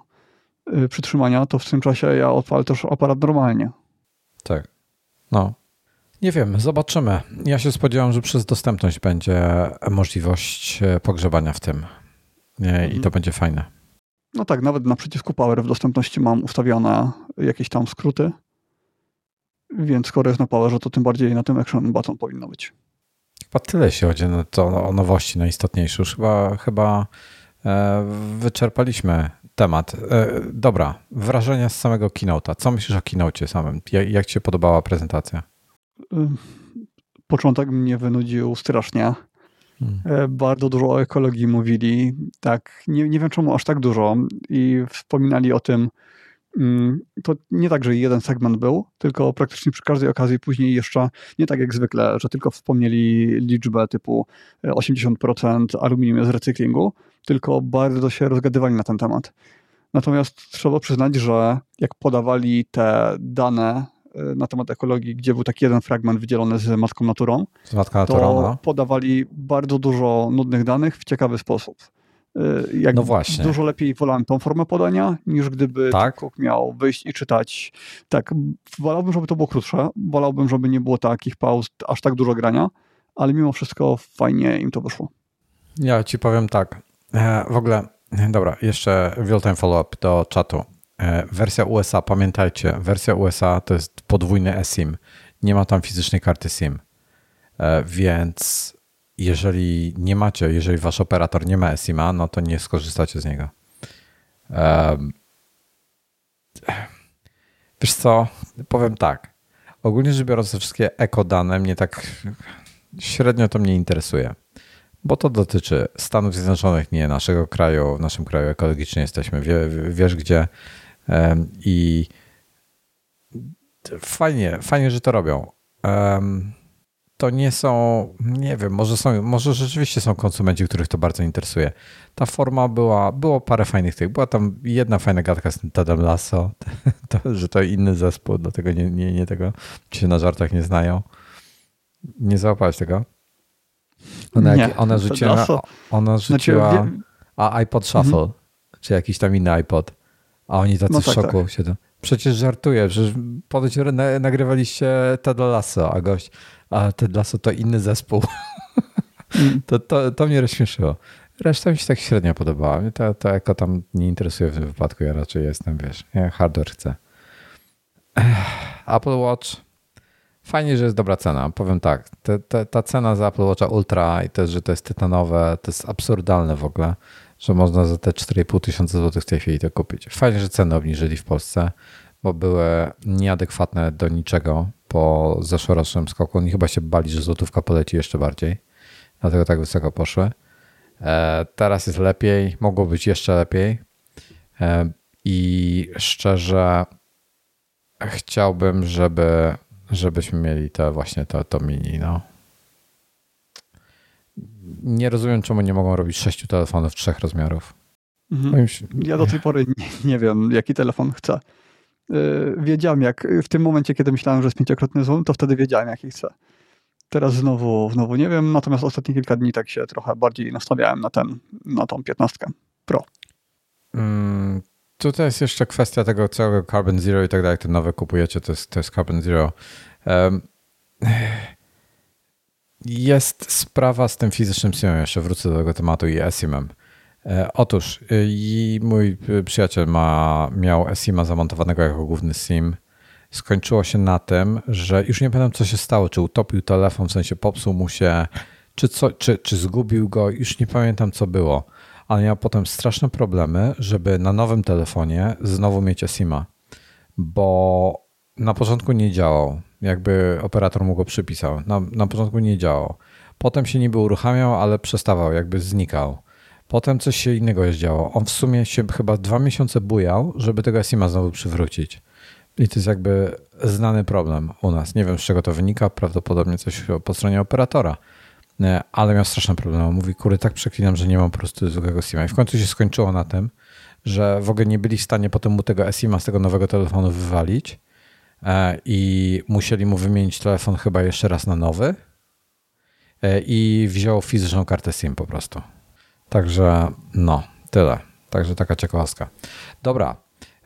y, przytrzymania, to w tym czasie ja odpalę też aparat normalnie. Tak. No. Nie wiem, zobaczymy. Ja się spodziewam, że przez dostępność będzie możliwość e, pogrzebania w tym. Nie, I Mhm. to będzie fajne. No tak, nawet na przycisku Power w dostępności mam ustawione jakieś tam skróty, więc skoro jest na Powerze, to tym bardziej na tym Action Button powinno być. Chyba tyle się chodzi na to o nowości najistotniejsze. Już chyba, chyba e, wyczerpaliśmy temat. E, dobra, wrażenia z samego keynote'a. Co myślisz o keynote'cie samym? Jak, jak ci się podobała prezentacja? Y, Początek mnie wynudził strasznie. Hmm. E, Bardzo dużo o ekologii mówili. Tak, nie, nie wiem czemu aż tak dużo. I wspominali o tym. Mm, To nie tak, że jeden segment był, tylko praktycznie przy każdej okazji później jeszcze, nie tak jak zwykle, że tylko wspomnieli liczbę typu e, 80% aluminium jest z recyklingu, tylko bardzo się rozgadywali na ten temat. Natomiast trzeba przyznać, że jak podawali te dane e, na temat ekologii, gdzie był taki jeden fragment wydzielony z matką naturą, Z Matka to Naturalna? podawali bardzo dużo nudnych danych w ciekawy sposób. Y, Jak No właśnie. Dużo lepiej wolałem tą formę podania, niż gdyby Tak? Miał wyjść i czytać. Tak, wolałbym, żeby to było krótsze, wolałbym, żeby nie było takich pauz, aż tak dużo grania, ale mimo wszystko fajnie im to wyszło. Ja ci powiem tak. E, W ogóle, dobra, jeszcze real-time follow-up do czatu. E, Wersja USA, pamiętajcie, wersja USA to jest podwójny eSIM. Nie ma tam fizycznej karty SIM. E, Więc jeżeli nie macie, jeżeli wasz operator nie ma eSIM-a, no to nie skorzystacie z niego. Wiesz co, powiem tak. Ogólnie rzecz biorąc, te wszystkie ekodane mnie tak średnio to mnie interesuje bo to dotyczy Stanów Zjednoczonych, nie naszego kraju. W naszym kraju ekologicznie jesteśmy, wie, wiesz gdzie. I fajnie, fajnie, że to robią. To nie są, nie wiem, może są, może rzeczywiście są konsumenci, których to bardzo interesuje. Ta forma była, było parę fajnych tych. Była tam jedna fajna gadka z tym Tedem Lasso, [LAUGHS] to, że to inny zespół, dlatego nie, nie, nie tego ci się na żartach nie znają. Nie załapałeś tego? Ona, Nie, jak, ona rzuciła, ona Znaczy, rzuciła a iPod Shuffle, czy jakiś tam inny iPod, a oni tacy No w tak, szoku siedzą. Przecież żartuję, że ponoć na, nagrywaliście Ted Lasso, a gość, a Ted Lasso to inny zespół. Mm. [LAUGHS] To, to, to mnie rozśmieszyło. Reszta mi się tak średnio podobała. Mnie to, to eko tam nie interesuje w tym wypadku. Ja raczej jestem, wiesz, ja hardware chcę. Apple Watch. Fajnie, że jest dobra cena. Powiem tak, te, te, ta cena za Apple Watcha Ultra i też, że to jest tytanowe, to jest absurdalne w ogóle, że można za te 4,5 tysiąca złotych w tej chwili to kupić. Fajnie, że ceny obniżyli w Polsce, bo były nieadekwatne do niczego po zeszłorocznym skoku. Oni chyba się bali, że złotówka poleci jeszcze bardziej, dlatego tak wysoko poszły. E, teraz jest lepiej, mogło być jeszcze lepiej. E, I szczerze chciałbym, żeby, żebyśmy mieli to właśnie to, to mini. No. Nie rozumiem, czemu nie mogą robić sześciu telefonów trzech rozmiarów. Mhm. Ja do tej pory nie, nie, wiem, jaki telefon chcę. Yy, wiedziałem, jak w tym momencie, kiedy myślałem, że jest pięciokrotny zoom, to wtedy wiedziałem, jaki chcę. Teraz znowu, znowu nie wiem, natomiast ostatnie kilka dni tak się trochę bardziej nastawiałem na ten, na tą 15 Pro. Mm, tutaj jest jeszcze kwestia tego całego Carbon Zero i tak dalej, jak te nowe kupujecie, to jest, to jest Carbon Zero. Um, jest sprawa z tym fizycznym SIM-em, jeszcze wrócę do tego tematu i eSIM-em. E, otóż y, i mój przyjaciel ma, miał eSIM-a zamontowanego jako główny SIM. Skończyło się na tym, że już nie pamiętam co się stało, czy utopił telefon, w sensie popsuł mu się, czy, co, czy, czy zgubił go, już nie pamiętam co było. Ale miał potem straszne problemy, żeby na nowym telefonie znowu mieć eSIM-a, bo na początku nie działał jakby operator mu go przypisał. Na, na początku nie działał. Potem się niby uruchamiał, ale przestawał, jakby znikał. Potem coś się innego działo. On w sumie się chyba dwa miesiące bujał, żeby tego SIM-a znowu przywrócić. I to jest jakby znany problem u nas. Nie wiem z czego to wynika, prawdopodobnie coś po stronie operatora. Ale miał straszne problemy. Mówi, kury, tak przeklinam, że nie mam po prostu drugiego SIM-a. I w końcu się skończyło na tym, że w ogóle nie byli w stanie potem mu tego SIM-a z tego nowego telefonu wywalić E, i musieli mu wymienić telefon chyba jeszcze raz na nowy e, i wziął fizyczną kartę SIM po prostu. Także no, tyle. Także taka ciekawostka. Dobra,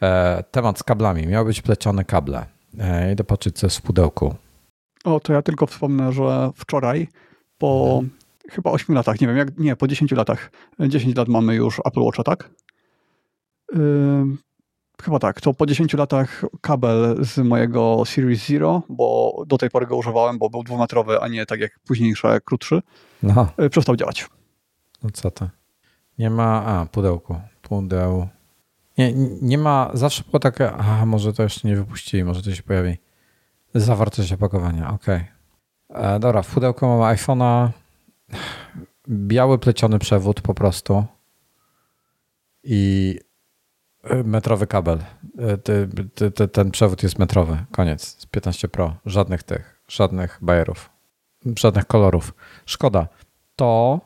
e, temat z kablami. Miały być plecione kable. Idę patrzeć, co jest w pudełku. O, to ja tylko wspomnę, że wczoraj po hmm. chyba 8 latach, nie wiem, jak, nie, po 10 latach, 10 lat mamy już Apple Watcha, tak? Chyba tak, to po 10 latach kabel z mojego Series Zero, bo do tej pory go używałem, bo był dwumetrowy, a nie tak jak późniejsze, krótszy, no. przestał działać. No co to? Nie ma, a pudełku, pudeł. Nie, nie ma, zawsze było takie, a może to jeszcze nie wypuścili, może to się pojawi. Zawartość opakowania, ok. E, dobra, w pudełku mamy iPhone'a, biały pleciony przewód po prostu i Metrowy kabel. E, ten przewód jest metrowy. Koniec. Z 15 Pro. Żadnych tych, żadnych bajerów. Żadnych kolorów. Szkoda. To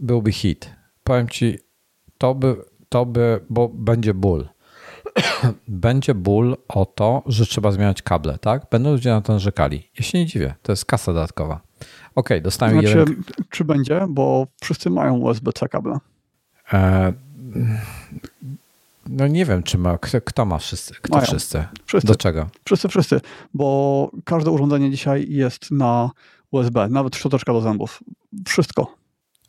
byłby hit. Powiem ci, to by, to by, bo będzie ból. [CLEARS THROAT] będzie ból o to, że trzeba zmieniać kable, tak? Będą ludzie na to narzekali. Ja się nie dziwię. To jest kasa dodatkowa. Ok, dostałem znaczy, jeden... Czy będzie? Bo wszyscy mają USB-C kable. E no nie wiem, czy ma, kto, ma wszyscy, kto Mają. wszyscy? wszyscy? Do czego? Wszyscy, wszyscy, bo każde urządzenie dzisiaj jest na USB, nawet szczoteczka do zębów. Wszystko.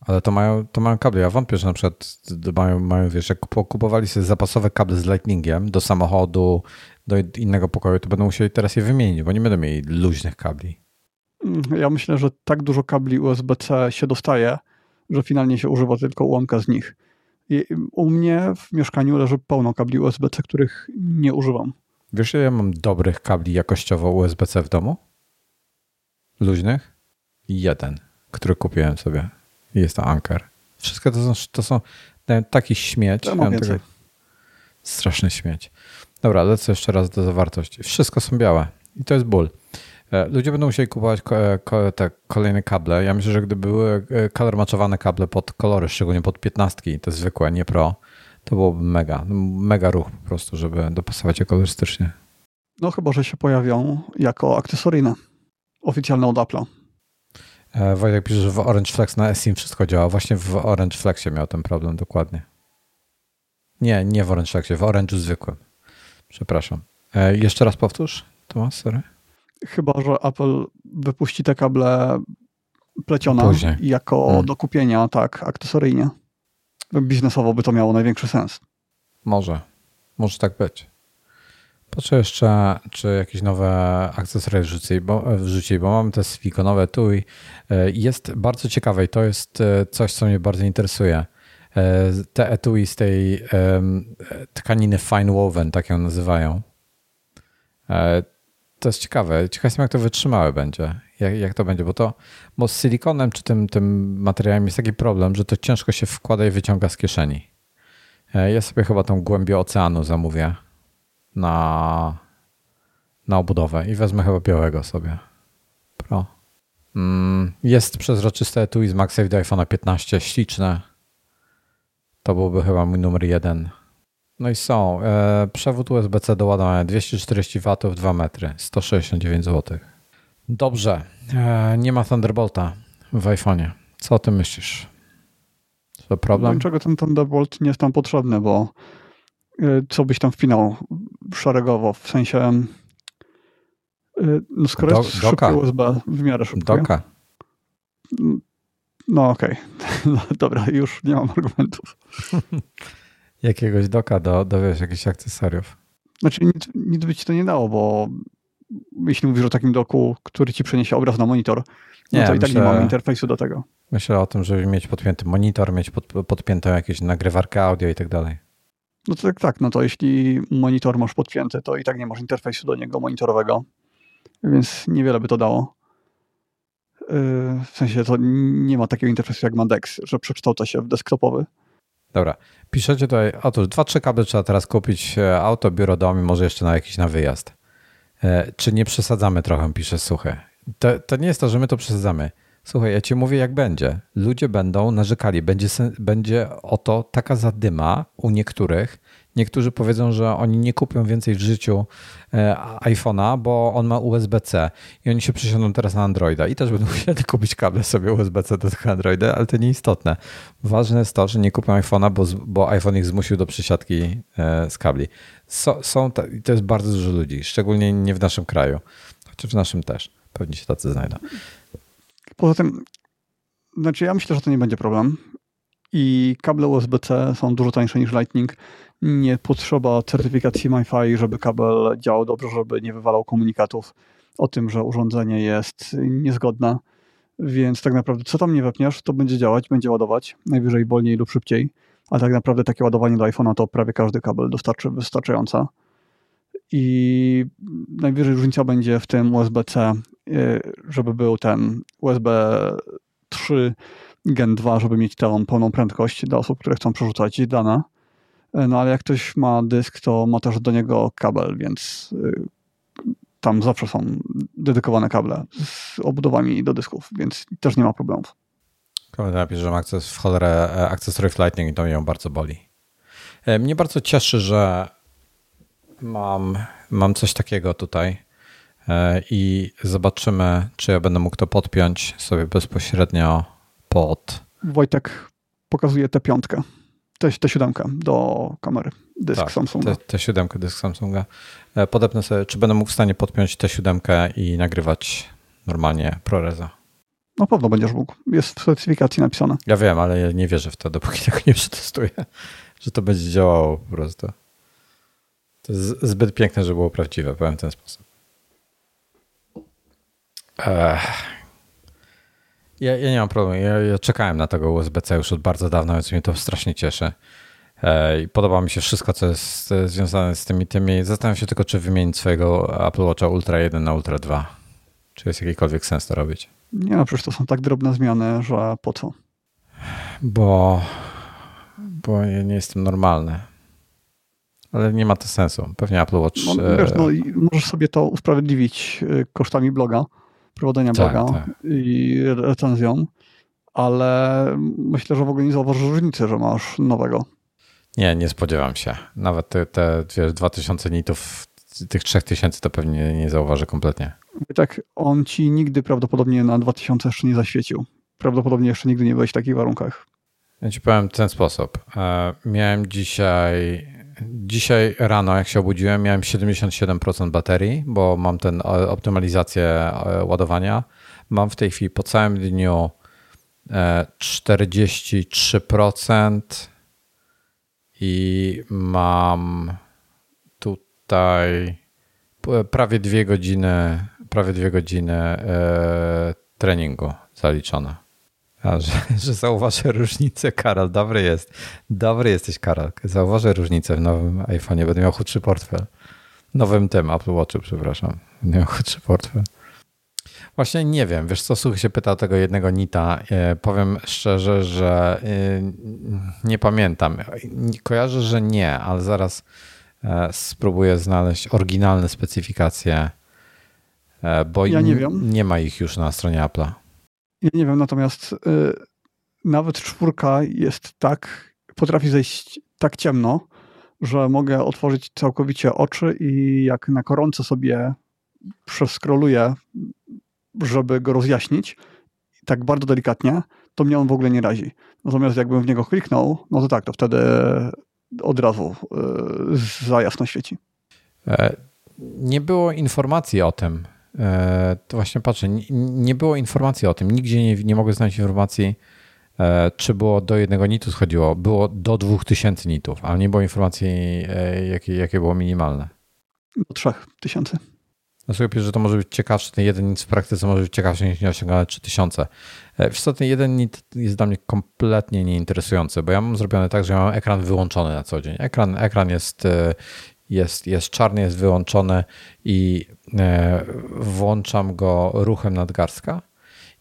Ale to mają, to mają kable. Ja wątpię, że na przykład mają, mają wiesz, jak kupowali sobie zapasowe kable z lightningiem do samochodu, do innego pokoju, to będą musieli teraz je wymienić, bo nie będą mieli luźnych kabli. Mm, ja myślę, że tak dużo kabli USB-C się dostaje, że finalnie się używa tylko ułamka z nich. U mnie w mieszkaniu leży pełno kabli USB-C, których nie używam. Wiesz, ja mam dobrych kabli jakościowo USB-C w domu? Luźnych? Jeden, który kupiłem sobie. Jest to Anker. Wszystko to są, to są taki śmieć. Ja mam tego, straszny śmieć. Dobra, lecę jeszcze raz do zawartości. Wszystko są białe i to jest ból. E, ludzie będą musieli kupować te kolejne kable. Ja myślę, że gdyby były e, kolor maczowane kable pod kolory, szczególnie pod 15, te zwykłe, nie pro, to byłoby mega, mega ruch po prostu, żeby dopasować je kolorystycznie. No chyba, że się pojawią jako akcesoryjne, oficjalne od Apple'a. E, Wojtek pisze, że w Orange Flex na SIM wszystko działa. Właśnie w Orange Flexie miał ten problem dokładnie. Nie, nie w Orange Flexie, w Orange'u zwykłym. Przepraszam. Jeszcze raz powtórz, Tomasz, sorry. Chyba, że Apple wypuści te kable plecione Później. jako hmm. do kupienia, tak, akcesoryjnie. Biznesowo by to miało największy sens. Może. Może tak być. Patrzę jeszcze, czy jakieś nowe akcesoria wrzucili, bo, wrzucili, bo mamy te silikonowe tu i e, jest bardzo ciekawe i to jest e, coś, co mnie bardzo interesuje. E, te etui z tej tkaniny fine woven, tak ją nazywają. To jest ciekawe. Ciekawe jestem, jak to wytrzymałe będzie. Jak, jak to będzie, bo to bo z silikonem czy tym, tym materiałem jest taki problem, że to ciężko się wkłada i wyciąga z kieszeni. Ja sobie chyba tą głębię oceanu zamówię na, na obudowę i wezmę chyba białego sobie. Pro. Mm, jest przezroczyste etui z MagSafe do iPhone'a 15, śliczne. To byłby chyba mój numer jeden. No i są. E, przewód USB-C do ładowania 240 W 2 metry, 169 zł. Dobrze. E, nie ma Thunderbolta w iPhone'ie. Co o tym myślisz? To problem? Dlaczego ten Thunderbolt nie jest tam potrzebny, bo e, co byś tam wpinał szeregowo, w sensie e, no skoro Do, jest doka. USB w miarę szybkie. Doka. No okej. Okay. [LAUGHS] No, dobra, już nie mam argumentów. [LAUGHS] Jakiegoś doka do, do wiesz, jakichś akcesoriów. Znaczy nic, nic by ci to nie dało, bo jeśli mówisz o takim doku, który ci przeniesie obraz na monitor, no nie, to i tak nie mamy interfejsu do tego. Myślę o tym, żeby mieć podpięty monitor, mieć pod, podpiętą jakieś nagrywarkę audio i tak dalej. No to tak, tak, no to jeśli monitor masz podpięty, to i tak nie masz interfejsu do niego monitorowego, więc niewiele by to dało. Yy, w sensie to nie ma takiego interfejsu jak ma DeX, że przekształca się w desktopowy. Dobra. Piszecie tutaj, otóż dwa, trzy kable trzeba teraz kupić, e, auto, biuro, dom i może jeszcze na jakiś na wyjazd. E, czy nie przesadzamy trochę, pisze Suchy. To, to nie jest to, że my to przesadzamy. Słuchaj, ja ci mówię, jak będzie. Ludzie będą narzekali. Będzie, będzie oto taka zadyma u niektórych. Niektórzy powiedzą, że oni nie kupią więcej w życiu e, iPhone'a, bo on ma USB-C i oni się przesiądą teraz na Androida i też będą [LAUGHS] musieli kupić kable sobie USB-C do tego Androida, ale to nieistotne. Ważne jest to, że nie kupią iPhone'a, bo, bo iPhone ich zmusił do przesiadki e, z kabli. So, są, to jest bardzo dużo ludzi, szczególnie nie w naszym kraju, chociaż w naszym też. Pewnie się tacy znajdą. Poza tym, znaczy ja myślę, że to nie będzie problem. I kable USB-C są dużo tańsze niż Lightning. Nie potrzeba certyfikacji MiFi, żeby kabel działał dobrze, żeby nie wywalał komunikatów o tym, że urządzenie jest niezgodne. Więc tak naprawdę, co tam nie wepniesz, to będzie działać, będzie ładować, najwyżej wolniej lub szybciej. Ale tak naprawdę takie ładowanie do iPhone'a to prawie każdy kabel dostarczy wystarczająca. I najwyżej różnica będzie w tym USB-C Y, żeby był ten USB 3 Gen 2, żeby mieć tę pełną prędkość dla osób, które chcą przerzucać dane. Y, no ale jak ktoś ma dysk, to ma też do niego kabel, więc y, tam zawsze są dedykowane kable z obudowami do dysków, więc też nie ma problemów. Komentarz napisze, że mam akces w cholerę e, akcesoriów Lightning i to mnie bardzo boli. E, mnie bardzo cieszy, że mam, mam coś takiego tutaj. E, i zobaczymy, czy ja będę mógł to podpiąć sobie bezpośrednio pod. Wojtek pokazuje tę piątkę, tę siódemkę do kamery, dysk tak, Samsunga. Tę siódemkę, dysk Samsunga. E, podepnę sobie, czy będę mógł w stanie podpiąć tę siódemkę i nagrywać normalnie ProResa. Na pewno będziesz mógł. Jest w specyfikacji napisane. Ja wiem, ale ja nie wierzę w to, dopóki tego nie przetestuję, że to będzie działało po prostu. To jest zbyt piękne, żeby było prawdziwe, powiem w ten sposób. Ja, ja, nie mam problemu. Ja, ja, czekałem na tego USB-C już od bardzo dawna, więc mnie to strasznie cieszy. I podoba mi się wszystko, co jest związane z tymi tymi. Zastanawiam się tylko, czy wymienić swojego Apple Watcha Ultra 1 na Ultra 2. Czy jest jakikolwiek sens to robić? Nie, no przecież to są tak drobne zmiany, że po co? Bo, bo ja nie jestem normalny. Ale nie ma to sensu. Pewnie Apple Watch... No, wiesz, no, możesz sobie to usprawiedliwić y, kosztami bloga prowadzenia tak, bloga tak. i recenzją, ale myślę, że w ogóle nie zauważysz różnicy, że masz nowego. Nie, nie spodziewam się. Nawet te, te wiesz, 2000 nitów, tych 3000 to pewnie nie zauważy kompletnie. Tak, on ci nigdy prawdopodobnie na 2000 jeszcze nie zaświecił. Prawdopodobnie jeszcze nigdy nie byłeś w takich warunkach. Ja ci powiem w ten sposób. E, miałem dzisiaj Dzisiaj rano, jak się obudziłem, miałem 77% baterii, bo mam tę optymalizację e, ładowania. Mam w tej chwili po całym dniu 43% e, i mam tutaj prawie dwie godziny, prawie dwie godziny e, treningu zaliczone. A, że, [LAUGHS] że zauważę różnicę, Karol. Dobry jest. Dobry jesteś, Karol. Zauważę różnicę w nowym iPhone'ie. Będę miał chudszy portfel. Nowym tym Apple Watchu, przepraszam. Nie czy portfel. Właśnie nie wiem. Wiesz co, Suchy się pytał tego jednego Nita. E, powiem szczerze, że e, nie pamiętam. Kojarzę, że nie, ale zaraz e, spróbuję znaleźć oryginalne specyfikacje, bo ja nie, nie ma ich już na stronie Apple'a. Ja nie wiem, natomiast y, nawet czwórka jest tak, potrafi zejść tak ciemno, że mogę otworzyć całkowicie oczy i jak na koronce sobie przeskroluję, żeby go rozjaśnić, tak bardzo delikatnie, to mnie on w ogóle nie razi. Natomiast jakbym w niego kliknął, no to tak, to wtedy od razu yy, za jasno świeci. E, nie było informacji o tym. E, to właśnie patrzę, nie było informacji o tym. Nigdzie nie, nie mogę znaleźć informacji, e, czy było do jednego nitu schodziło. Było do 2000 nitów, ale nie było informacji, jakie, jakie było minimalne. Do 3000. Ja sobie że to może być ciekawsze, ten jeden nit w praktyce może być ciekawszy niż nieosiągane 3000. E, wiesz co, ten jeden nit jest dla mnie kompletnie nieinteresujący, bo ja mam zrobione tak, że ja mam ekran wyłączony na co dzień. Ekran, ekran jest, e, jest, jest czarny, jest wyłączony i e, włączam go ruchem nadgarstka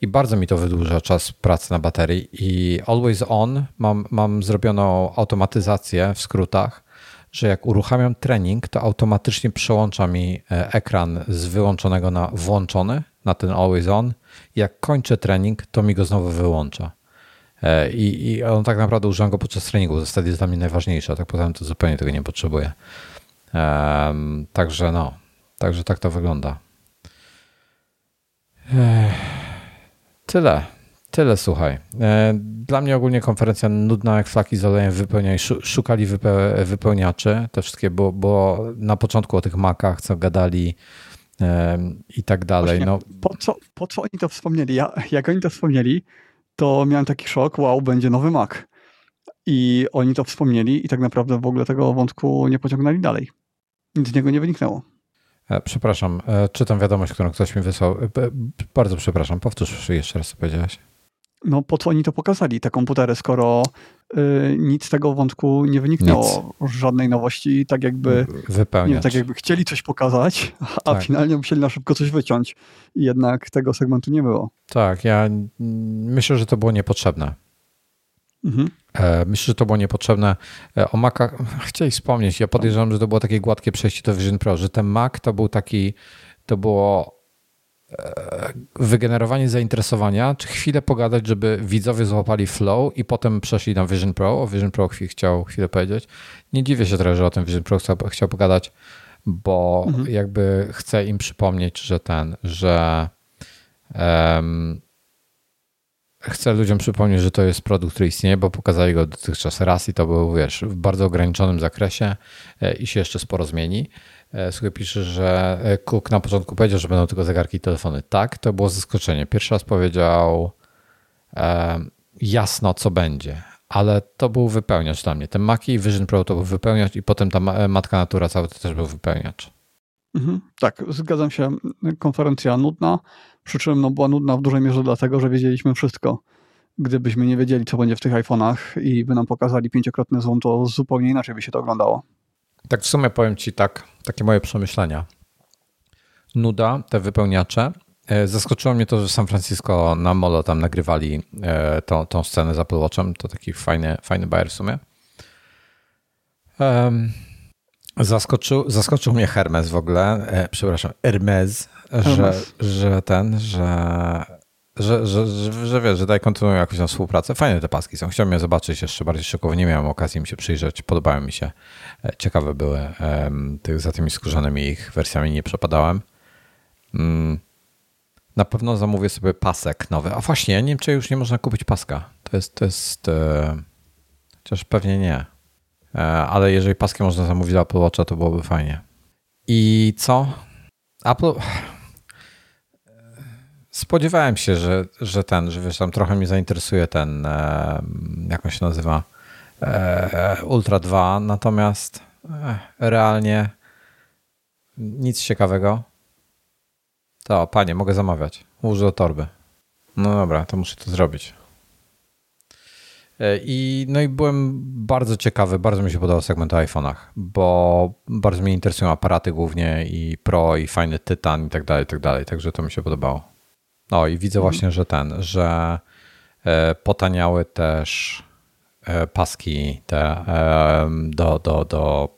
i bardzo mi to wydłuża czas pracy na baterii i always on mam, mam zrobioną automatyzację w skrótach, że jak uruchamiam trening, to automatycznie przełącza mi e, ekran z wyłączonego na włączony, na ten always on. Jak kończę trening, to mi go znowu wyłącza. E, I, i on tak naprawdę używam go podczas treningu. Zasady jest dla mnie najważniejsze, a tak poza tym to zupełnie tego nie potrzebuję. Um, także no, także tak to wygląda. Ech, tyle. Tyle, słuchaj. E, dla mnie ogólnie konferencja nudna jak flaki z olejem. Szukali wypełniaczy, te wszystkie, bo, bo na początku o tych makach, co gadali i tak dalej. no. po, co, po co oni to wspomnieli? Ja, jak oni to wspomnieli, to miałem taki szok, wow, będzie nowy Mac. I oni to wspomnieli i tak naprawdę w ogóle tego wątku nie pociągnęli dalej. Nic z niego nie wyniknęło. E, przepraszam, e, czytam wiadomość, którą ktoś mi wysłał. Bardzo przepraszam, powtórz jeszcze raz, co powiedziałeś no po co oni to pokazali, te komputery, skoro y, nic z tego wątku nie wyniknęło, nic. żadnej nowości, tak jakby, Wypełniać. Nie, tak jakby chcieli coś pokazać, [LAUGHS] a tak. finalnie musieli na szybko coś wyciąć i jednak tego segmentu nie było. Tak, ja myślę, że to było niepotrzebne. Mhm. E, myślę, że to było niepotrzebne. E, o Maca [LAUGHS] chcieli wspomnieć, ja podejrzewam, że to było takie gładkie przejście do Vision Pro, że ten Mac to był taki, to było wygenerowanie zainteresowania, czy chwilę pogadać, żeby widzowie złapali flow i potem przeszli na Vision Pro. O Vision Pro chciał chwilę powiedzieć. Nie dziwię się trochę, że o tym Vision Pro chciał, chciał pogadać, bo mhm. jakby chcę im przypomnieć, że ten, że um, chcę ludziom przypomnieć, że to jest produkt, który istnieje, bo pokazali go dotychczas raz i to był, wiesz, w bardzo ograniczonym zakresie e, i się jeszcze sporo zmieni. E, Słuchaj, pisze, że e, Cook na początku powiedział, że będą tylko zegarki i telefony. Tak, to było zaskoczenie. Pierwszy raz powiedział e, jasno, co będzie, ale to był wypełniacz dla mnie. Ten Mac i Vision Pro to był wypełniacz i potem ta matka natura cały to też był wypełniacz. Mhm, tak, zgadzam się. Konferencja nudna, przy czym no, była nudna w dużej mierze dlatego, że wiedzieliśmy wszystko. Gdybyśmy nie wiedzieli, co będzie w tych iPhone'ach i by nam pokazali pięciokrotny zoom, to zupełnie inaczej by się to oglądało. Tak w sumie powiem Ci tak, takie moje przemyślenia. Nuda, te wypełniacze. E, zaskoczyło mnie to, że San Francisco na molo tam nagrywali e, tą, tą scenę z Apple Watchem. To taki fajny, fajny bajer w sumie. Zaskoczył, zaskoczył mnie Hermes w ogóle, e, przepraszam, Hermes, że, że ten, że że, że, że, że wiesz, że daj kontynuują jakąś tam współpracę. Fajne te paski są. Chciałbym je zobaczyć jeszcze bardziej szczegółowo. Nie miałem okazji mi się przyjrzeć. Podobały mi się. E, ciekawe były. Za tymi skórzanymi ich wersjami nie przepadałem. Mm. Na pewno zamówię sobie pasek nowy. A właśnie, ja nie wiem, czy już nie można kupić paska. To jest, to jest e, chociaż pewnie nie. E, ale jeżeli paski można zamówić dla Apple Watcha, to byłoby fajnie. I co? Apple spodziewałem się, że, że ten, że wiesz, tam trochę mnie zainteresuje ten, e, jak on się nazywa, e, Ultra 2, natomiast e, realnie nic ciekawego. To, panie, mogę zamawiać. Użyję torby. No dobra, to muszę to zrobić. E, I, no i byłem bardzo ciekawy, bardzo mi się podobał segment o iPhone'ach, bo bardzo mnie interesują aparaty głównie i Pro i fajny Tytan i tak dalej, i tak dalej, także to mi się podobało. No i widzę mhm. właśnie, że ten, że e, potaniały też e, paski te do, do, do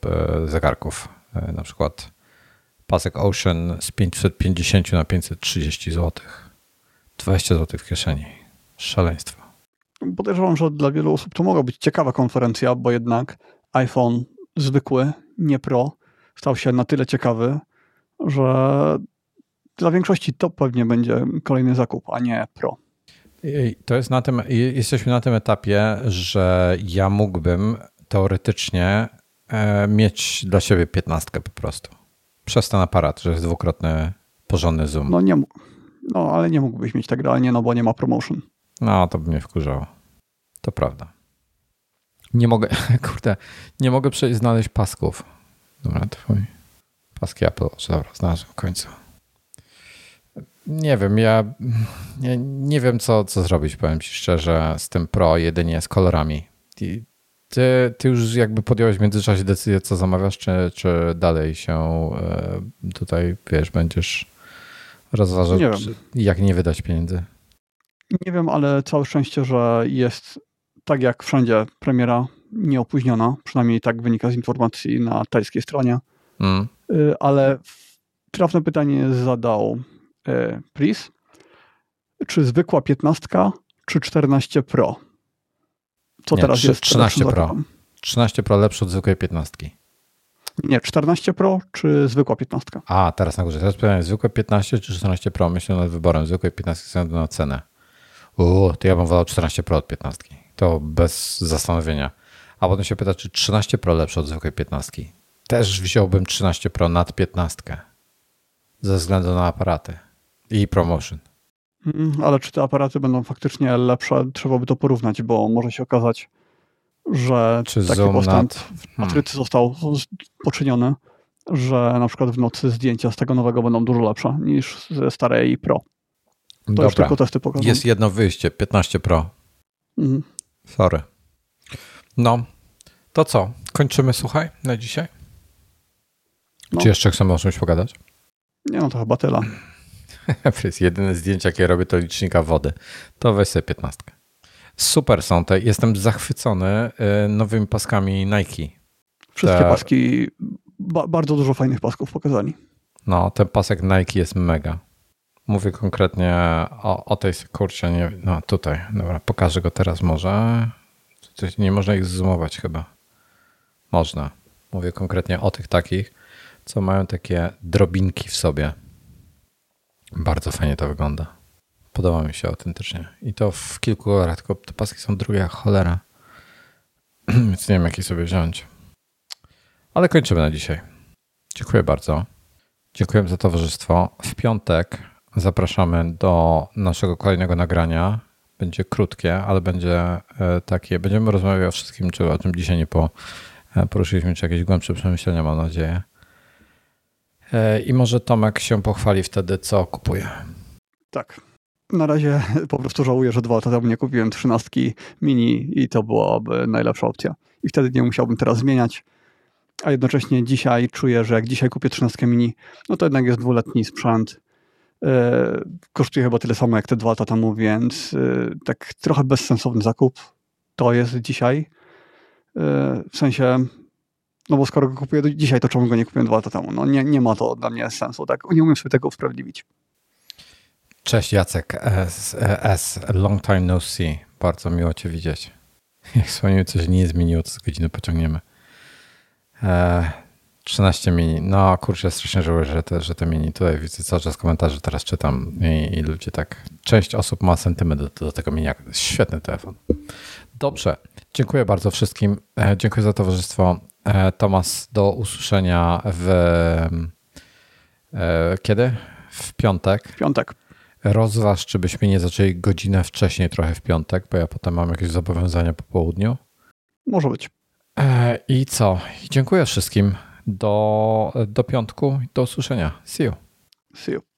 zegarków, na przykład pasek Ocean z 550 na 530 zł. 20 zł w kieszeni. Szaleństwo podejrzewam, że dla wielu osób to mogła być ciekawa konferencja, bo jednak iPhone zwykły, nie Pro, stał się na tyle ciekawy, że dla większości to pewnie będzie kolejny zakup, a nie Pro. To jest na tym, jesteśmy na tym etapie, że ja mógłbym teoretycznie e, mieć dla siebie piętnastkę po prostu. Przez ten aparat, że jest dwukrotny porządny zoom. No nie, no ale nie mógłbyś mieć tak realnie, no bo nie ma promotion. No, to by mnie wkurzało. To prawda. Nie mogę, [LAUGHS] kurde, nie mogę znaleźć pasków. Dobra, twój. Paski Apple, dobra, znalazłem w końcu. Nie wiem, ja nie, nie wiem, co, co zrobić, powiem ci szczerze, z tym Pro jedynie z kolorami. Ty, ty, ty już jakby podjąłeś w międzyczasie decyzję, co zamawiasz, czy, czy dalej się e, tutaj, wiesz, będziesz rozważał, nie jak nie wydać pieniędzy? Nie wiem, ale całe szczęście, że jest tak jak wszędzie, premiera nieopóźniona, przynajmniej tak wynika z informacji na tajskiej stronie. Mm. Y, ale trafne pytanie zadał Pris. Czy zwykła 15, czy 14 Pro? Co Nie, teraz 3, jest? 13 Pro. 13 Pro lepsze od zwykłej 15. Nie, 14 Pro czy zwykła 15? A, teraz na górze. Teraz pytanie, zwykłe 15 czy 14 Pro? Myślę nad wyborem zwykłej 15 ze względu na cenę. Uuu, to ja bym wolał 14 Pro od 15. To bez zastanowienia. A potem się pyta, czy 13 Pro lepsze od zwykłej 15. Też wziąłbym 13 Pro nad 15. Ze względu na aparaty i promotion. Mm, ale czy te aparaty będą faktycznie lepsze? Trzeba by to porównać, bo może się okazać, że czy taki postęp nad... w matrycy hmm. został poczyniony, że na przykład w nocy zdjęcia z tego nowego będą dużo lepsze niż ze starej Pro. To Dobra. już tylko testy pokazują. Jest jedno wyjście, 15 Pro. Mhm. Sorry. No, to co? Kończymy, słuchaj, na dzisiaj? No. Czy jeszcze chcemy o czymś pogadać? Nie, no to chyba tyle. [LAUGHS] to jest jedyne zdjęcie, jakie robię, to licznika wody. To weź sobie 15. Super są te. Jestem zachwycony y, nowymi paskami Nike. Wszystkie te... paski, ba bardzo dużo fajnych pasków pokazali. No, ten pasek Nike jest mega. Mówię konkretnie o, o tej, kurczę, nie, no tutaj, dobra, pokażę go teraz może. Nie można ich zoomować chyba. Można. Mówię konkretnie o tych takich, co mają takie drobinki w sobie. Bardzo fajnie to wygląda. Podoba mi się autentycznie. I to w kilku kolorach, tylko te paski są drugie jak cholera. [CLEARS THROAT] Więc nie wiem, jaki sobie wziąć. Ale kończymy na dzisiaj. Dziękuję bardzo. Dziękuję za towarzystwo. W piątek zapraszamy do naszego kolejnego nagrania. Będzie krótkie, ale będzie e, takie. Będziemy rozmawiać o wszystkim, czy o czym dzisiaj nie e, poruszyliśmy, czy jakieś głębsze przemyślenia, mam nadzieję. E, I może Tomek się pochwali wtedy, co kupuje. Tak. Na razie po prostu żałuję, że dwa lata temu nie kupiłem trzynastki mini i to byłaby najlepsza opcja. I wtedy nie musiałbym teraz zmieniać. A jednocześnie dzisiaj czuję, że jak dzisiaj kupię trzynastkę mini, no to jednak jest dwuletni sprzęt E, kosztuje chyba tyle samo jak te dwa lata temu, więc e, tak trochę bezsensowny zakup to jest dzisiaj. W sensie, no bo skoro go kupuję dzisiaj, to czemu go nie kupiłem dwa lata temu? No nie, nie ma to dla mnie sensu, tak? Nie umiem sobie tego usprawiedliwić. Cześć Jacek S, S. long time no see. Bardzo miło Cię widzieć. Jak wspomniałem, coś nie zmieniło, to z godziny pociągniemy. 13 mini. No kurczę, strasznie żałuję, że te, że te mini tutaj widzę cały czas komentarze teraz czytam i, i ludzie tak, część osób ma sentyment do, do tego mini. Świetny telefon. Dobrze, dziękuję bardzo wszystkim. E, dziękuję za towarzystwo. E, Tomas, do usłyszenia w e, kiedy? W piątek. W piątek. Rozważ, czy byśmy nie zaczęli godzinę wcześniej trochę w piątek, bo ja potem mam jakieś zobowiązania po południu. Może być. I co? Dziękuję wszystkim do, do piątku. Do usłyszenia. See you. See you.